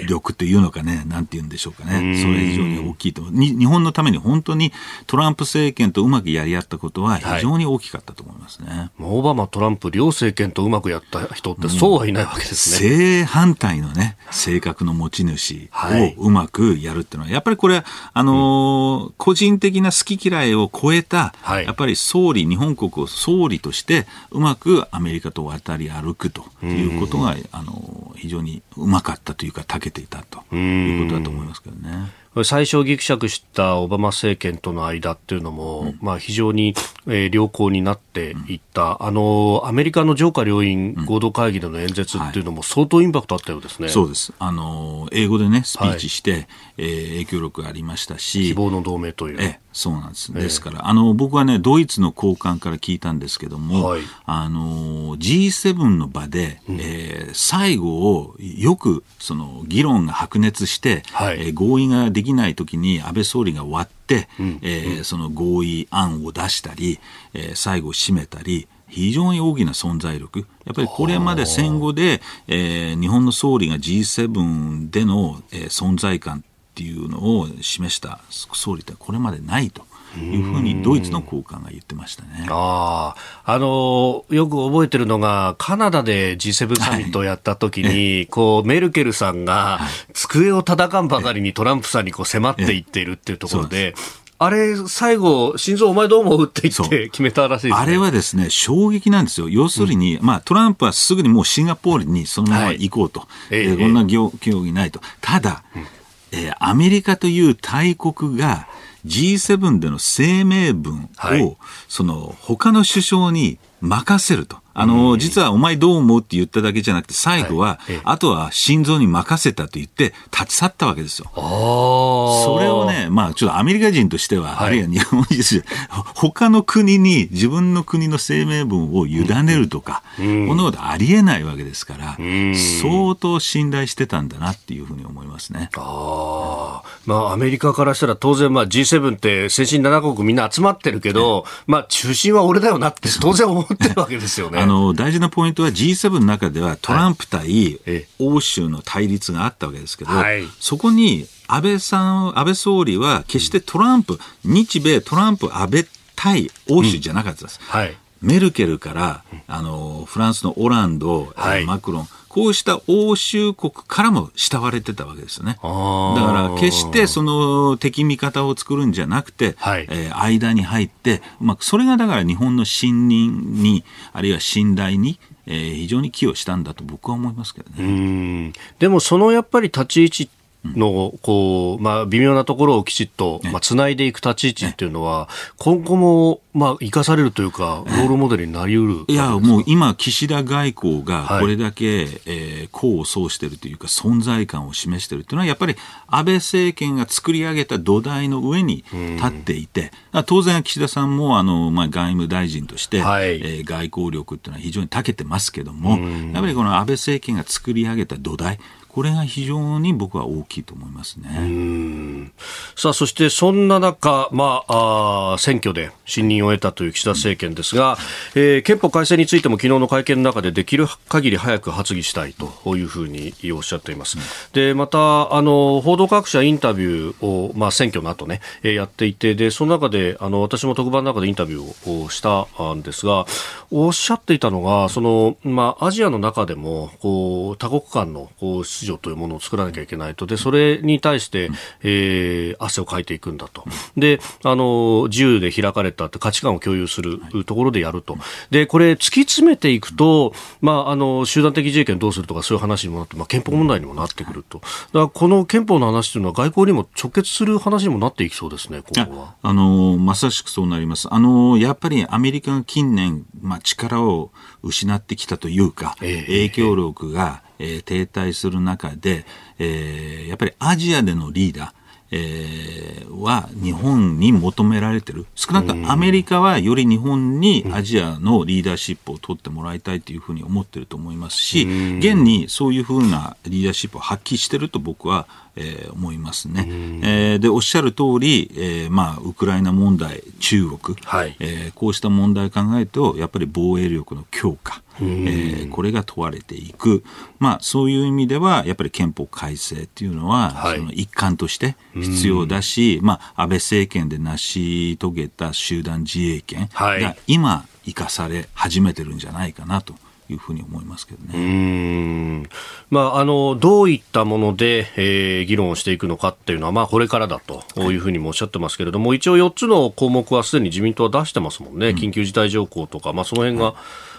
力というのかね、なんて言うんでしょうかね。それ以上に大きいと。日本のために本当にトランプ政権とうまくやり合ったことは非常に大きかったと思いますね。はい、オバマ、トランプ、両政権とうまくやった人ってそうはいないわけですね。正反対のね、性格の持ち主をうまくやるっていうのは、やっぱりこれ、あのー、個人的な好き嫌いを超えた、はい、やっぱり総理、日本国を総理としてうまくアメリカと渡り歩くということが、あの非常にうまかったというか長けていたということだと思いますけどね。最初ぎくしゃくしたオバマ政権との間っていうのも、うん、まあ非常に、えー、良好になっていった、うん、あのアメリカの上下両院合同会議での演説っていうのも相当インパクトあったようですね。はい、そうです。あの英語でねスピーチして、はい、えー、影響力ありましたし、希望の同盟という。えそうなんです。ですから、あの僕はねドイツの高官から聞いたんですけども、はい、あの G7 の場で、うん、えー、最後をよくその議論が白熱して、はい、えー、合意ができないときに安倍総理が終わって、うん、えー、その合意案を出したり、えー、最後締めたり、非常に大きな存在力。やっぱりこれまで戦後で、えー、日本の総理が G7 での、えー、存在感っていうのを示した総理ってこれまでないと。いうふうにドイツの高官が言ってましたね。ああのよく覚えてるのが、カナダで G7 サミットをやった時に、はい、こうメルケルさんが机を叩かんばかりにトランプさんにこう迫っていっているっていうところで、あれ、最後、心臓お前どう思うって言って決めたらしいね、あれはですね、衝撃なんですよ。要するに、うん、まあ、トランプはすぐにもうシンガポールにそのまま行こうと。はい、えー、こんな競技ないと。ただ、うん、えー、アメリカという大国が、G7 での声明文を、はい、その他の首相に任せると。あの、実はお前どう思うって言っただけじゃなくて、最後は、はい、あとは心臓に任せたと言って立ち去ったわけですよ。それをね、まあちょっとアメリカ人としては、はい、あるいは日本人として 他の国に自分の国の声明文を委ねるとか、うん、このことありえないわけですから、うん、相当信頼してたんだなっていうふうに思いますね。あまあアメリカからしたら当然まあ G7 って先進7国みんな集まってるけど、まあ中心は俺だよなって当然思ってるわけですよね。の大事なポイントは G7 の中ではトランプ対欧州の対立があったわけですけど、はい、そこに安倍さん、安倍総理は決してトランプ、日米トランプ、安倍対欧州じゃなかったです。うん。はい、メルケルから、あの、フランスのオランド、はい、マクロン、こうした欧州国からも慕われてたわけですよね。だから決してその敵味方を作るんじゃなくて、はい、えー、間に入って、まあ、それがだから日本の信任に、あるいは信頼に、えー、非常に寄与したんだと僕は思いますけどね。でもそのやっぱり立ち位置のこう、まあ、微妙なところをきちっと、まあ、つないでいく立ち位置っていうのは、今後も、まあ、生かされるというか、ロールモデルになりうる。いや、もう今、岸田外交がこれだけ、はい、えー、功を奏しているというか、存在感を示しているというのは、やっぱり安倍政権が作り上げた土台の上に立っていて、当然、岸田さんもあの、まあ、外務大臣として、はい、えー、外交力っていうのは非常に長けてますけども、やっぱりこの安倍政権が作り上げた土台、これが非常に僕は大きいと思いますね。さあ、そしてそんな中、まあ、あ選挙で信任を得たという岸田政権ですが、えー、憲法改正についても昨日の会見の中でできる限り早く発議したいというふうにおっしゃっています。うん、で、また、あの、報道各社インタビューを、まあ、選挙の後ね、やっていて、で、その中で、あの、私も特番の中でインタビューをしたんですが、おっしゃっていたのが、その、まあ、アジアの中でも、こう、多国間の、こう、出場というものを作らなきゃいけないと。で、それに対して、えー、汗をかいていくんだと。で、あの、自由で開かれたって価値観を共有するところでやると。で、これ、突き詰めていくと、まあ、あの、集団的自衛権どうするとかそういう話にもなって、まあ、憲法問題にもなってくると。だからこの憲法の話というのは外交にも直結する話にもなっていきそうですね、今後は。あの、まさしくそうなります。あの、やっぱりアメリカが近年、まあ、力を失ってきたというか、えー、影響力が、えー、停滞する中で、えー、やっぱりアジアでのリーダー、えー、は日本に求められてる。少なくともアメリカはより日本にアジアのリーダーシップを取ってもらいたいというふうに思ってると思いますし現にそういうふうなリーダーシップを発揮してると僕はえー、思いますね。えー、でおっしゃる通り、えー、まあウクライナ問題、中国、はい、えー、こうした問題を考えるとやっぱり防衛力の強化、えー、これが問われていく、まあ、そういう意味ではやっぱり憲法改正っていうのは、はい、その一環として必要だし、まあ、安倍政権で成し遂げた集団自衛権が今生かされ始めてるんじゃないかなと。いうふうに思いますけどね。まあ、あのどういったもので、えー、議論をしていくのかっていうのは、まあ、これからだとい。うふうにもおっしゃってますけれども、はい、一応4つの項目はすでに自民党は出してますもんね、うん、緊急事態条項とか、まあ、その辺が、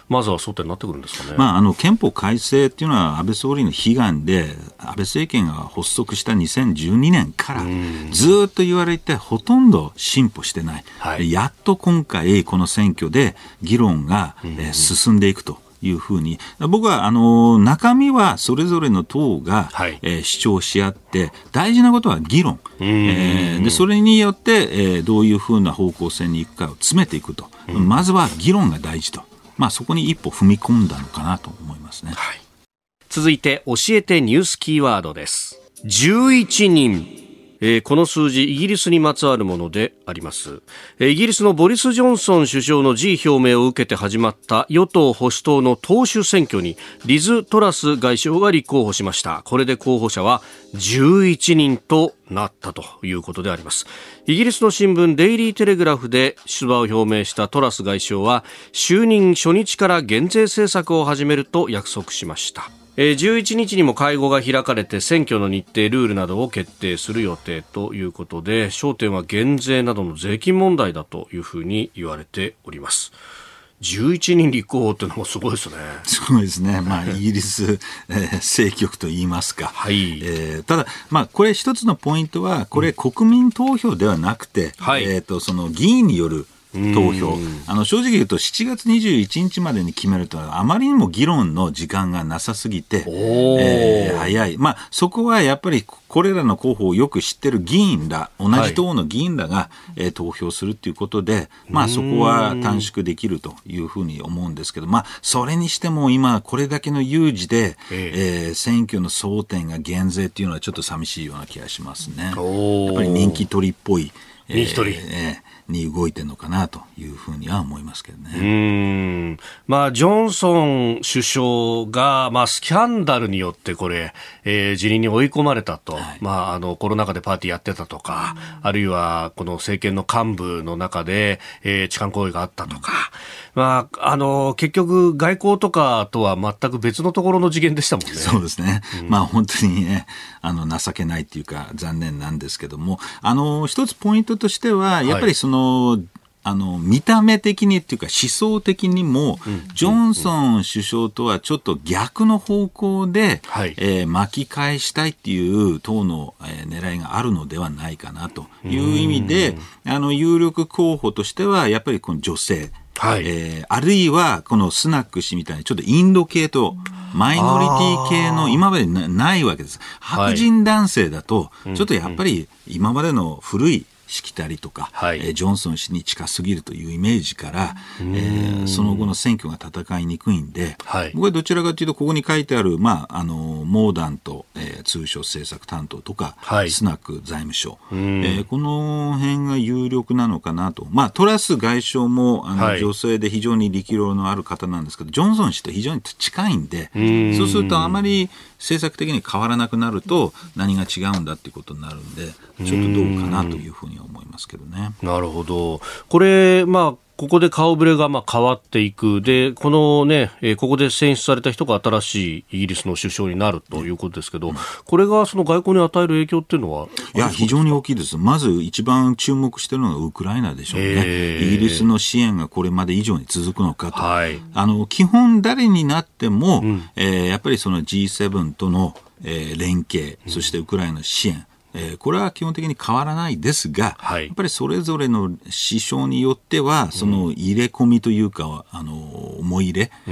まずは争点になってくるんですかね、まあ、あの憲法改正っていうのは安倍総理の悲願で安倍政権が発足した2012年からずっと言われてほとんど進歩してない、はい、やっと今回この選挙で議論が、えー、進んでいくと。いうふうに。僕はあの中身はそれぞれの党が、はい、えー、主張し合って大事なことは議論、えー、でそれによって、えー、どういうふうな方向性に行くかを詰めていくと、まずは議論が大事と、まあ、そこに一歩踏み込んだのかなと思いますね、はい、続いて教えてニュースキーワードです。11人えー、この数字イギリスにまつわるものであります、イギリスのボリス・ジョンソン首相の辞意表明を受けて始まった与党保守党の党首選挙にリズ・トラス外相が立候補しました。これで候補者は11人となったということであります。イギリスの新聞デイリー・テレグラフで出馬を表明したトラス外相は就任初日から減税政策を始めると約束しました。え11日にも会合が開かれて選挙の日程、ルールなどを決定する予定ということで焦点は減税などの税金問題だというふうに言われております。11人立候補っていうのもすごいですね。すごいですね。まあ、イギリス、えー、政局と言いますか。はい。えー、ただ、まあ、これ一つのポイントは、これ国民投票ではなくて、はい、えっ、ー、と、その議員による投票。あの正直言うと7月21日までに決めるとあまりにも議論の時間がなさすぎて、えー、早い、まあ、そこはやっぱりこれらの候補をよく知ってる議員ら同じ党の議員らが、はい、えー、投票するということで、まあ、そこは短縮できるというふうに思うんですけど、まあ、それにしても今これだけの有事で、ええ。ー、選挙の争点が減税っていうのはちょっと寂しいような気がしますね。やっぱり人気取りっぽい。人気取り。えーに動いてるのかなというふうには思いますけどね。うん。まあ、ジョンソン首相が、まあ、スキャンダルによってこれ、えー、辞任に追い込まれたと、はい、まあ、あのコロナ禍でパーティーやってたとか、あるいはこの政権の幹部の中で、えー、痴漢行為があったとか、まあ、あの結局、外交とかとは全く別のところの次元でしたもんね。そうですね、うん、まあ、本当にね、あの情けないっていうか、残念なんですけども、あの一つポイントとしては、やっぱりその、のあの見た目的にっていうか思想的にも、ジョンソン首相とはちょっと逆の方向で、はい、えー、巻き返したいっていう党の、えー、狙いがあるのではないかなという意味であの有力候補としてはやっぱりこの女性、はい。えー、あるいはこのスナック氏みたいにちょっとインド系とマイノリティ系の今までないわけです。白人男性だと、ちょっとやっぱり今までの古いしきたりとか、はい、えー、ジョンソン氏に近すぎるというイメージから、えー、その後の選挙が戦いにくいんで、はい、僕はどちらかというとここに書いてある、まあ、あのモーダント、えー、通商政策担当とか、はい、スナック財務省、えー、この辺が有力なのかなと、まあ、トラス外相もあの、はい、女性で非常に力量のある方なんですけどジョンソン氏と非常に近いんでそうするとあまり政策的に変わらなくなると何が違うんだっていうことになるんでちょっとどうかなというふうに思いますけどね。なるほど。これ、まあここで顔ぶれがまあ変わっていく。で、このね、えー、ここで選出された人が新しいイギリスの首相になるということですけど、うん、これがその外交に与える影響っていうのは？いや、非常に大きいです。まず一番注目しているのがウクライナでしょうね。えー、イギリスの支援がこれまで以上に続くのかと。はい、あの、基本誰になっても、うん、えー、やっぱりその G7 とのえー、連携、そしてウクライナの支援、えー、これは基本的に変わらないですが、はい、やっぱりそれぞれの師匠によっては、その入れ込みというか、うん、あの思い入れ、え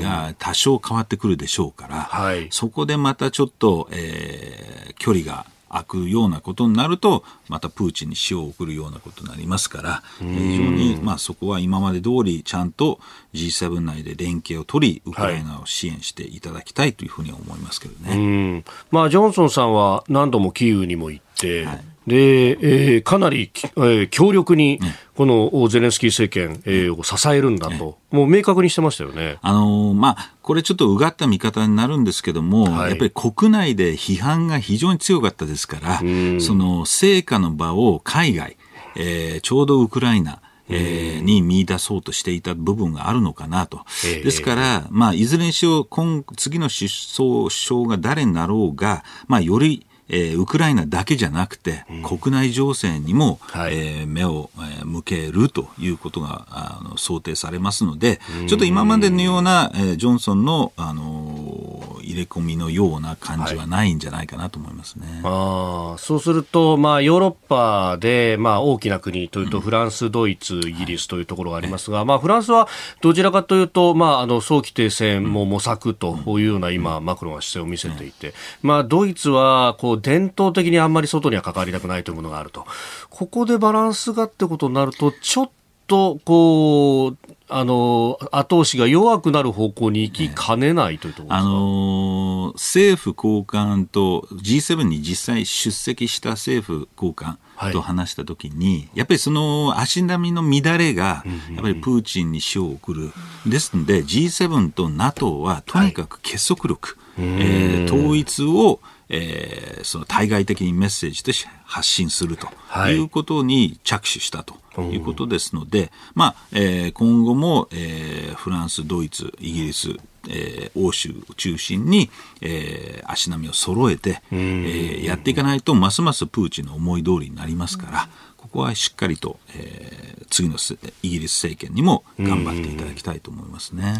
ー、が多少変わってくるでしょうから、はい、そこでまたちょっと、えー、距離が開くようなことになるとまたプーチンに死を送るようなことになりますから非常に、まあ、そこは今まで通りちゃんと G7 内で連携を取りウクライナを支援していただきたいというふうに思いますけどね、まあ、ジョンソンさんは何度もキーウにも行って、はいで、えー、かなり、えー、強力にこのゼレンスキー政権、えー、を支えるんだと、もう明確にしてましたよね。あのー、まあ、これちょっとうがった見方になるんですけども、はい、やっぱり国内で批判が非常に強かったですから、その成果の場を海外、えー、ちょうどウクライナ、えー、に見出そうとしていた部分があるのかなと。ですから、まあ、いずれにしろ今、次の首相が誰になろうが、まあ、よりえー、ウクライナだけじゃなくて、うん、国内情勢にも、はい、えー、目を、え向けるということがあの想定されますので、ちょっと今までのような、えー、ジョンソンの、あの入れ込みのような感じはないんじゃないかなと思いますね。はい、あそうすると、まあ、ヨーロッパで、まあ、大きな国というと、フランス、ドイツ、イギリスというところがありますが、はい、まあ、フランスはどちらかというと、まあ、あの早期停戦も模索というような今、マクロンは姿勢を見せていて、まあ、ドイツはこう伝統的にあんまり外には関わりたくないというものがあると、ここでバランスがってことになると、ちょっとこうあの後押しが弱くなる方向に行きかねないというところ、ね、あの政府高官と G7 に実際出席した政府高官と話したときに、はい、やっぱりその足並みの乱れが、やっぱりプーチンに死を送る。ですので G7 と NATO はとにかく結束力、はい、えー、統一をえー、その対外的にメッセージとして発信するとい。うことに着手したと。いうことですので、まあえー、今後も、えー、フランス、ドイツ、イギリス、えー、欧州を中心に、えー、足並みを揃えて、えー、やっていかないとますますプーチンの思い通りになりますから、ここはしっかりと、えー、次のイギリス政権にも頑張っていただきたいと思いますね。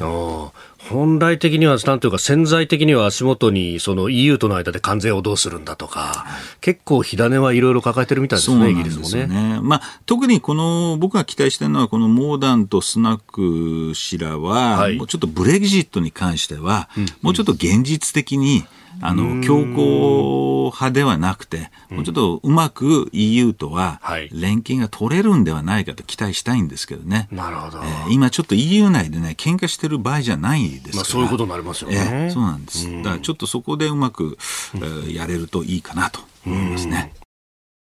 本来的には、なんというか潜在的には足元にその EU との間で関税をどうするんだとか、結構火種はいろいろ抱えてるみたいですね、イギリスもね。まあ、特にこの僕が期待してるのは、このモーダンとスナック氏らは、はい、もうちょっとブレグジットに関しては、うん、もうちょっと現実的に、あの、強硬派ではなくて、もうちょっとうまく EU とは連携が取れるんではないかと期待したいんですけどね。なるほど。えー、今ちょっと EU 内でね、喧嘩してる場合じゃないですから。まあそういうことになりますよね。えー、そうなんです。だからちょっとそこでうまく、えー、やれるといいかなと思いますね。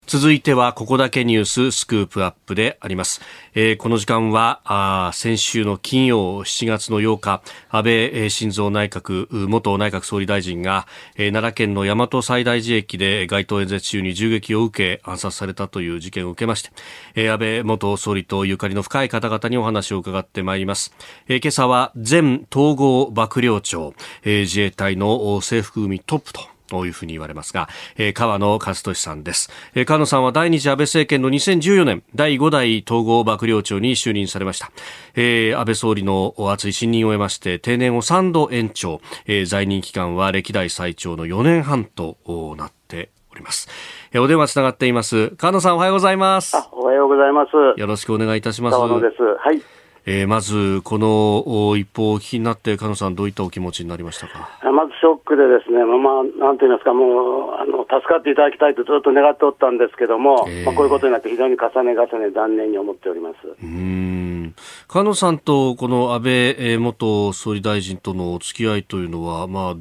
続いてはここだけニューススクープアップであります。えー、この時間は先週の金曜7月の8日安倍晋三内閣元内閣総理大臣が、えー、奈良県の大和西大寺駅で街頭演説中に銃撃を受け暗殺されたという事件を受けまして、えー、安倍元総理とゆかりの深い方々にお話を伺ってまいります。えー、今朝は前統合幕僚長、えー、自衛隊の制服組トップというふうに言われますが、えー、川野和俊さんです、えー、川野さんは第二次安倍政権の2014年第5代統合幕僚長に就任されました、えー、安倍総理の熱い信任を得まして定年を3度延長、えー、在任期間は歴代最長の4年半となっております、えー、お電話つながっています。川野さんおはようございます。おはようございます。よろしくお願いいたします。川野です。はいえー、まず、この一報をお聞きになって、菅野さん、どういったお気持ちになりましたか？まずショックで、ですね、まあ、まあ、なんて言いますか、もうあの助かっていただきたいとずっと願っておったんですけども、えー、まあ、こういうことになって、非常に重ね重ね、残念に思っております。うん。菅野さんとこの安倍元総理大臣とのお付き合いというのは、まあ、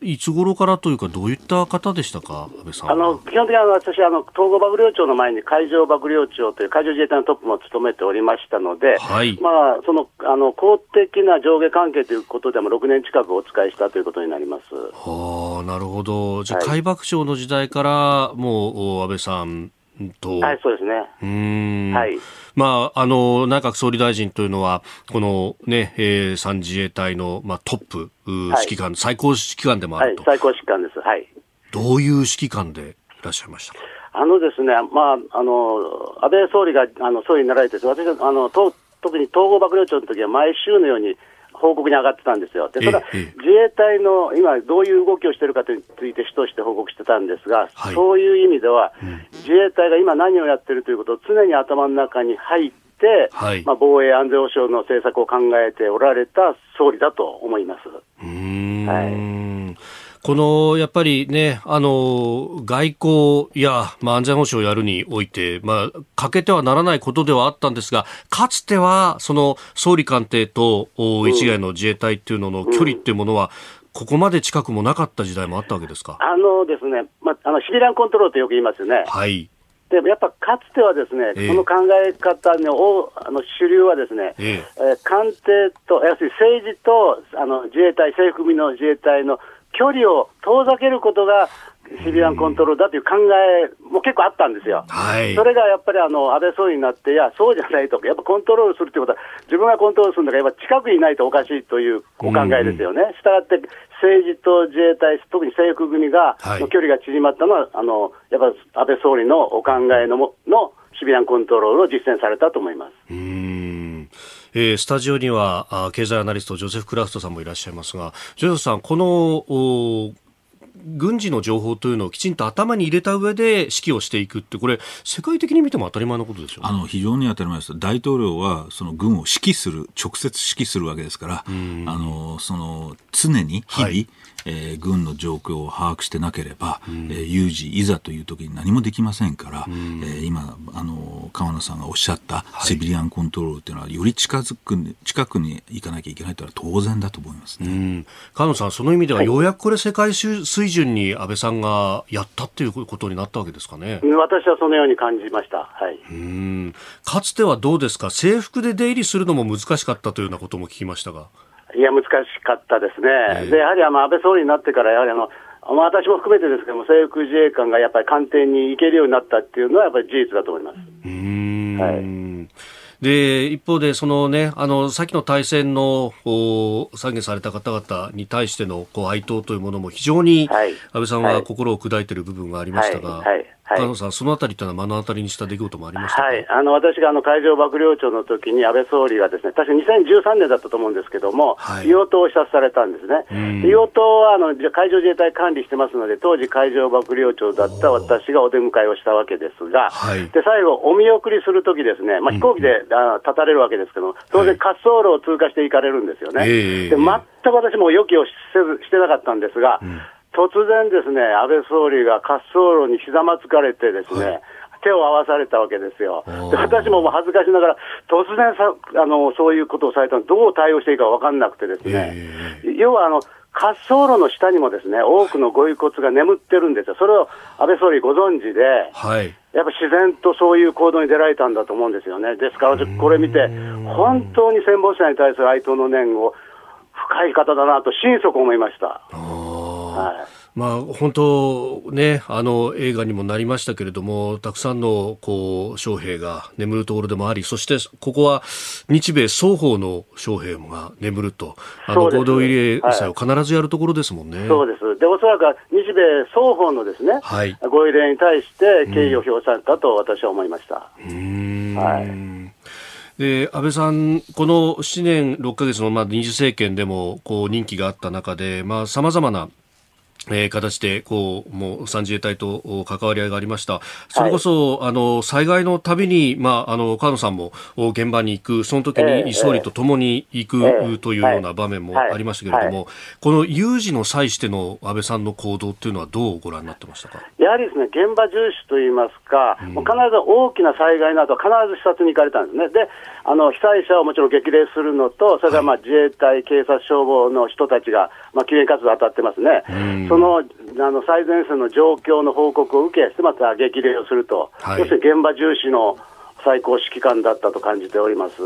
いつ頃からというか、どういった方でしたか、安倍さんあの基本的には私あの、統合幕僚長の前に海上幕僚長という海上自衛隊のトップも務めておりましたので、はい、まあ、そのあの公的な上下関係ということでも6年近くお使いしたということになりますはあなるほど、じゃあ、海幕省の時代から、もう安倍さんと、はい、そうですね。うん。はい。まあ、あの、内閣総理大臣というのは、このね、えー、三自衛隊の、まあ、トップ、指揮官、はい、最高指揮官でもあると。はい、最高指揮官です。はい。どういう指揮官でいらっしゃいましたか？あのですね、まあ、あの、安倍総理が、あの、総理になられて、私は、あの、と特に統合幕僚長の時は毎週のように、報告に上がってたんですよ。で、ただ、自衛隊の今、どういう動きをしているかについて主として報告してたんですが、はい、そういう意味では、うん、自衛隊が今何をやってるということを常に頭の中に入って、はい、まあ、防衛安全保障の政策を考えておられた総理だと思います。はいこのやっぱりね、あの外交や、まあ、安全保障をやるにおいて、まあ、欠けてはならないことではあったんですが、かつてはその総理官邸と一概の自衛隊っていうのの距離っていうものは、ここまで近くもなかった時代もあったわけですか？あのですね、まあ、あのシビランコントロールとよく言いますよね。はい。でもやっぱかつてはですね、えー、この考え方のあの主流はですね、えー、えー、官邸と、要するに政治とあの自衛隊、制服組の自衛隊の距離を遠ざけることがシビアンコントロールだという考えも結構あったんですよ、はい、それがやっぱりあの安倍総理になって、いや、そうじゃないとか、やっぱコントロールするということは、自分がコントロールするんだから、やっぱ近くにいないとおかしいというお考えですよね、したがって政治と自衛隊、特に制服組が、はい、の距離が縮まったのは、あのやっぱ安倍総理のお考えのものシビアンコントロールを実践されたと思います。うんえー、スタジオにはあ経済アナリストジョセフ・クラフトさんもいらっしゃいますがジョセフさんこの軍事の情報というのをきちんと頭に入れた上で指揮をしていくって、これ、世界的に見ても当たり前のことですよ、ね、あの非常に当たり前です、大統領はその軍を指揮する、直接指揮するわけですから、あのその常に日々、はいえー、軍の状況を把握してなければ、うん、えー、有事、いざという時に何もできませんから、うん、えー、今あの、川野さんがおっしゃったセビリアンコントロールというのは、より近づく近くに行かなきゃいけないというのは当然だと思いますね、うん、川野さん、その意味では、ようやくこれ、世界水準に安倍さんがやったっていうことになったわけですかね。私はそのように感じました、はい、うん。かつてはどうですか、制服で出入りするのも難しかったというようなことも聞きましたが。いや、難しかったですね。で、やはりあの安倍総理になってから、やはりあの、私も含めてですけども、制服自衛官がやっぱり官邸に行けるようになったっていうのは、やっぱり事実だと思います。うん。はい。で一方で、そのね、あの先の大戦の参議された方々に対してのこう哀悼というものも非常に安倍さんは心を砕いている部分がありましたが、はいはい。はい、野さん、そのあたりというのは目の当たりにした出来事もありましたはい、あの私があの海上幕僚長の時に安倍総理がですね、確か2013年だったと思うんですけども、はい、硫黄島を視察されたんですね。硫黄島はあの海上自衛隊管理してますので、当時海上幕僚長だった私がお出迎えをしたわけですが、はい、で最後、お見送りするときですね、まあ、飛行機で、うん、あ立たれるわけですけど当然滑走路を通過していかれるんですよね。はい、で全く私も予期をせずしてなかったんですが、うん突然ですね、安倍総理が滑走路にひざまつかれてですね、はい。手を合わされたわけですよ。で私ももう恥ずかしながら、突然さあのそういうことをされたのどう対応していいか分かんなくてですね、要はあの滑走路の下にもですね多くのご遺骨が眠ってるんですよ、それを安倍総理ご存知で、はい、やっぱ自然とそういう行動に出られたんだと思うんですよね。ですから、これ見て、本当に戦没者に対する哀悼の念を深い方だなと心底思いました。はいまあ、本当ね、あの映画にもなりましたけれども、たくさんのこう将兵が眠るところでもあり、そしてここは日米双方の将兵が眠ると、あの合同慰霊祭を必ずやるところですもんね。はい、そうです。で、おそらく日米双方のですね、はい、ご慰霊に対して敬意を表されたと私は思いました。うん。はい。で安倍さん、この7年6か月のまあ二次政権でもこう任期があった中で、さまざ、まなえー、形でこうもう産自衛隊と関わり合いがありました、それこそ、はい、あの災害のたびに、まあ、あの川野さんも現場に行く、その時に総理と共に行く、えー、というような場面もありましたけれども、この有事の際しての安倍さんの行動というのは、どうご覧になってましたか？やはりですね現場重視といいますか、うん、必ず大きな災害など、必ず視察に行かれたんですね。であの被災者をもちろん激励するのと、それからまあ自衛隊、警察、消防の人たちが、まあ、救援活動当たってますね。うん。そのあの最前線の状況の報告を受け、また激励をすると、はい、要するに現場重視の最高指揮官だったと感じております。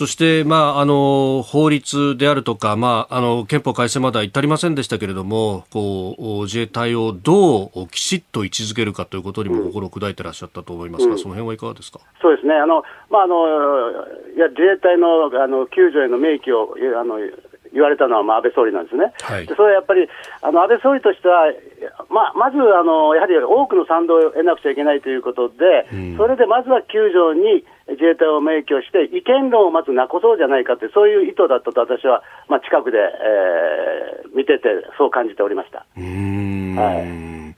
そして、まあ、あの法律であるとか、まあ、あの憲法改正までは至りませんでしたけれどもこう自衛隊をどうきちっと位置づけるかということにも心を砕いてらっしゃったと思いますが、うん、その辺はいかがですか？そうですね。あの、まあ、あのいや自衛隊のあの救助への明記をあの言われたのはまあ安倍総理なんですね、はい、でそれはやっぱりあの安倍総理としては、まあ、まずあのやはり多くの賛同を得なくちゃいけないということで、うん、それでまずは救助に自衛隊を明記をして、意見論をまずなこそうじゃないかという、そういう意図だったと私は、まあ、近くで、えー、見てて、そう感じておりました。はい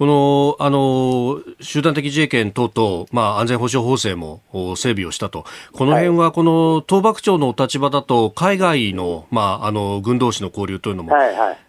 この、あの、集団的自衛権等々、まあ、安全保障法制も整備をしたと。この辺は、この、東幕長のお立場だと、海外の、まあ、あの、軍同士の交流というのも、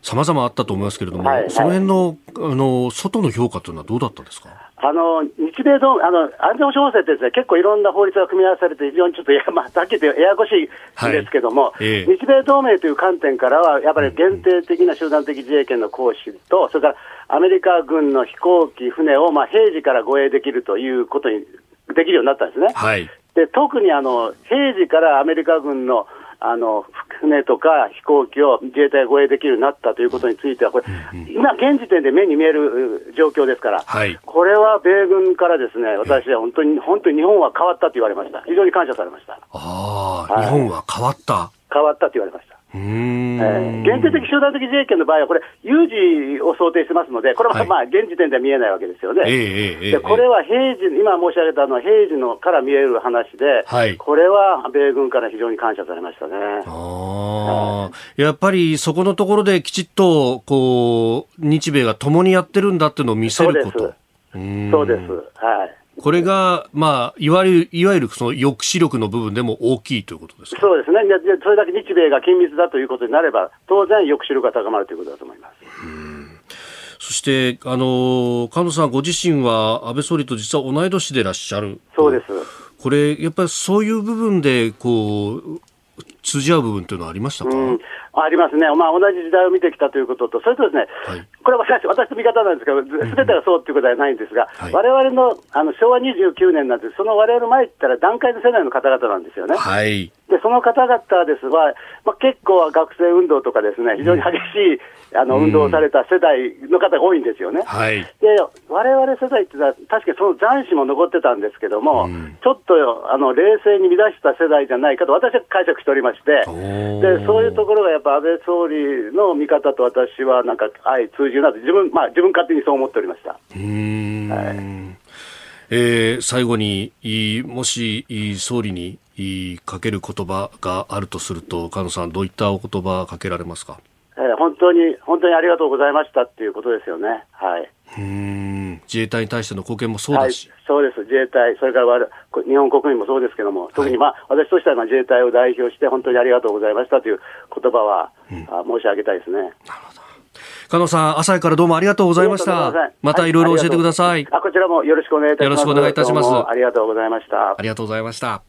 様々あったと思いますけれども、はいはい、その辺の、あの、外の評価というのはどうだったんですか？あの日米同あの安全保障法制ってです、ね、結構いろんな法律が組み合わされて、非常にちょっとや、まあ、だけでややこしいんですけども、はいえ。ー、日米同盟という観点からは、やっぱり限定的な集団的自衛権の行使と、それからアメリカ軍の飛行機、船を、まあ、平時から護衛できるということにできるようになったんですね。はい、で特にあの平時からアメリカ軍のあの船とか飛行機を自衛隊が護衛できるようになったということについては、これ、今、現時点で目に見える状況ですから、はい、これは米軍からですね私は本当に、本当に日本は変わったと言われました、非常に感謝されました。あはい、日本は変わった。変わったと言われました。えー、限定的集団的自衛権の場合は、これ、有事を想定してますので、これはまあ、現時点では見えないわけですよね。でこれは平時、今申し上げたのは平時のから見える話で、はい、これは米軍から非常に感謝されましたね。あやっぱりそこのところできちっとこう日米が共にやってるんだっていうのを見せること。そうです。そうです。はい。これが、まあ、いわゆる、いわゆるその抑止力の部分でも大きいということですそうですね。それだけ日米が緊密だということになれば、当然抑止力が高まるということだと思います。そして、あの、菅野さんご自身は安倍総理と実は同い年でいらっしゃる。そうです。これ、やっぱりそういう部分で、こう、通じ合う部分というのはありましたか、うん。ありますね、まあ、同じ時代を見てきたということと、それとですね、はい、これは私私の見方なんですけど、すべてがそうということはないんですが、われわれのあの昭和29年なんて、そのわれわれ前って言ったら、段階の世代の方々なんですよね。はい、でその方々ですが、まあ、結構学生運動とかですね、非常に激しい、うん、あの運動をされた世代の方が多いんですよね。はい、でわれわれ世代っていうのは、確かにその残滓も残ってたんですけども、うん、ちょっとあの冷静に乱した世代じゃないかと、私は解釈しておりまして、でそういうところがやっぱ安倍総理の見方と私はなんか相通じるなと自分、まあ、自分勝手にそう思っておりました。うん。はい。えー、最後にもし総理にかける言葉があるとすると、菅野さん、どういったお言葉かけられますか、えー、本当に、本当にありがとうございましたっていうことですよね。はいうん自衛隊に対しての貢献もそうだし、はい、そうです、自衛隊、それから日本国民もそうですけども、特に、まあ、私としては自衛隊を代表して、本当にありがとうございましたという言葉は、うん、申し上げたいですね。なるほど加野さん、朝からどうもありがとうございました。またいろいろ教えてください。あこちらもよろしくお願いいたします。よろしくお願いいたします。ありがとうございました。ありがとうございました。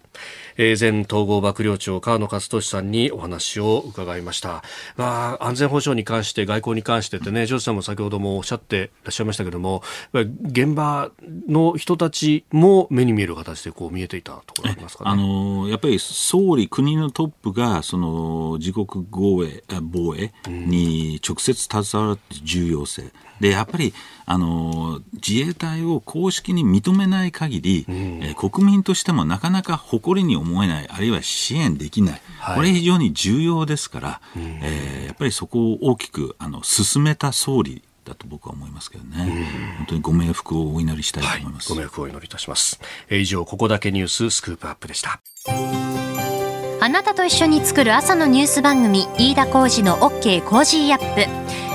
えー、前統合幕僚長河野克俊さんにお話を伺いました、まあ、安全保障に関して外交に関してってねジョージさんも先ほどもおっしゃっていらっしゃいましたけども現場の人たちも目に見える形でこう見えていたところありますか、ね、あのやっぱり総理国のトップがその自国防衛防衛に直接携わる重要性、でやっぱりあの自衛隊を公式に認めない限り、うん、えー、国民としてもなかなか誇りに思えない、あるいは支援できない、はい、これ非常に重要ですから、うん、えー、やっぱりそこを大きくあの進めた総理だと僕は思いますけどね、うん、本当にご冥福をお祈りしたいと思います、はい、ご冥福をお祈りいたします、えー、以上ここだけニューススクープアップでした。あなたと一緒に作る朝のニュース番組飯田浩二の OK コージーアップ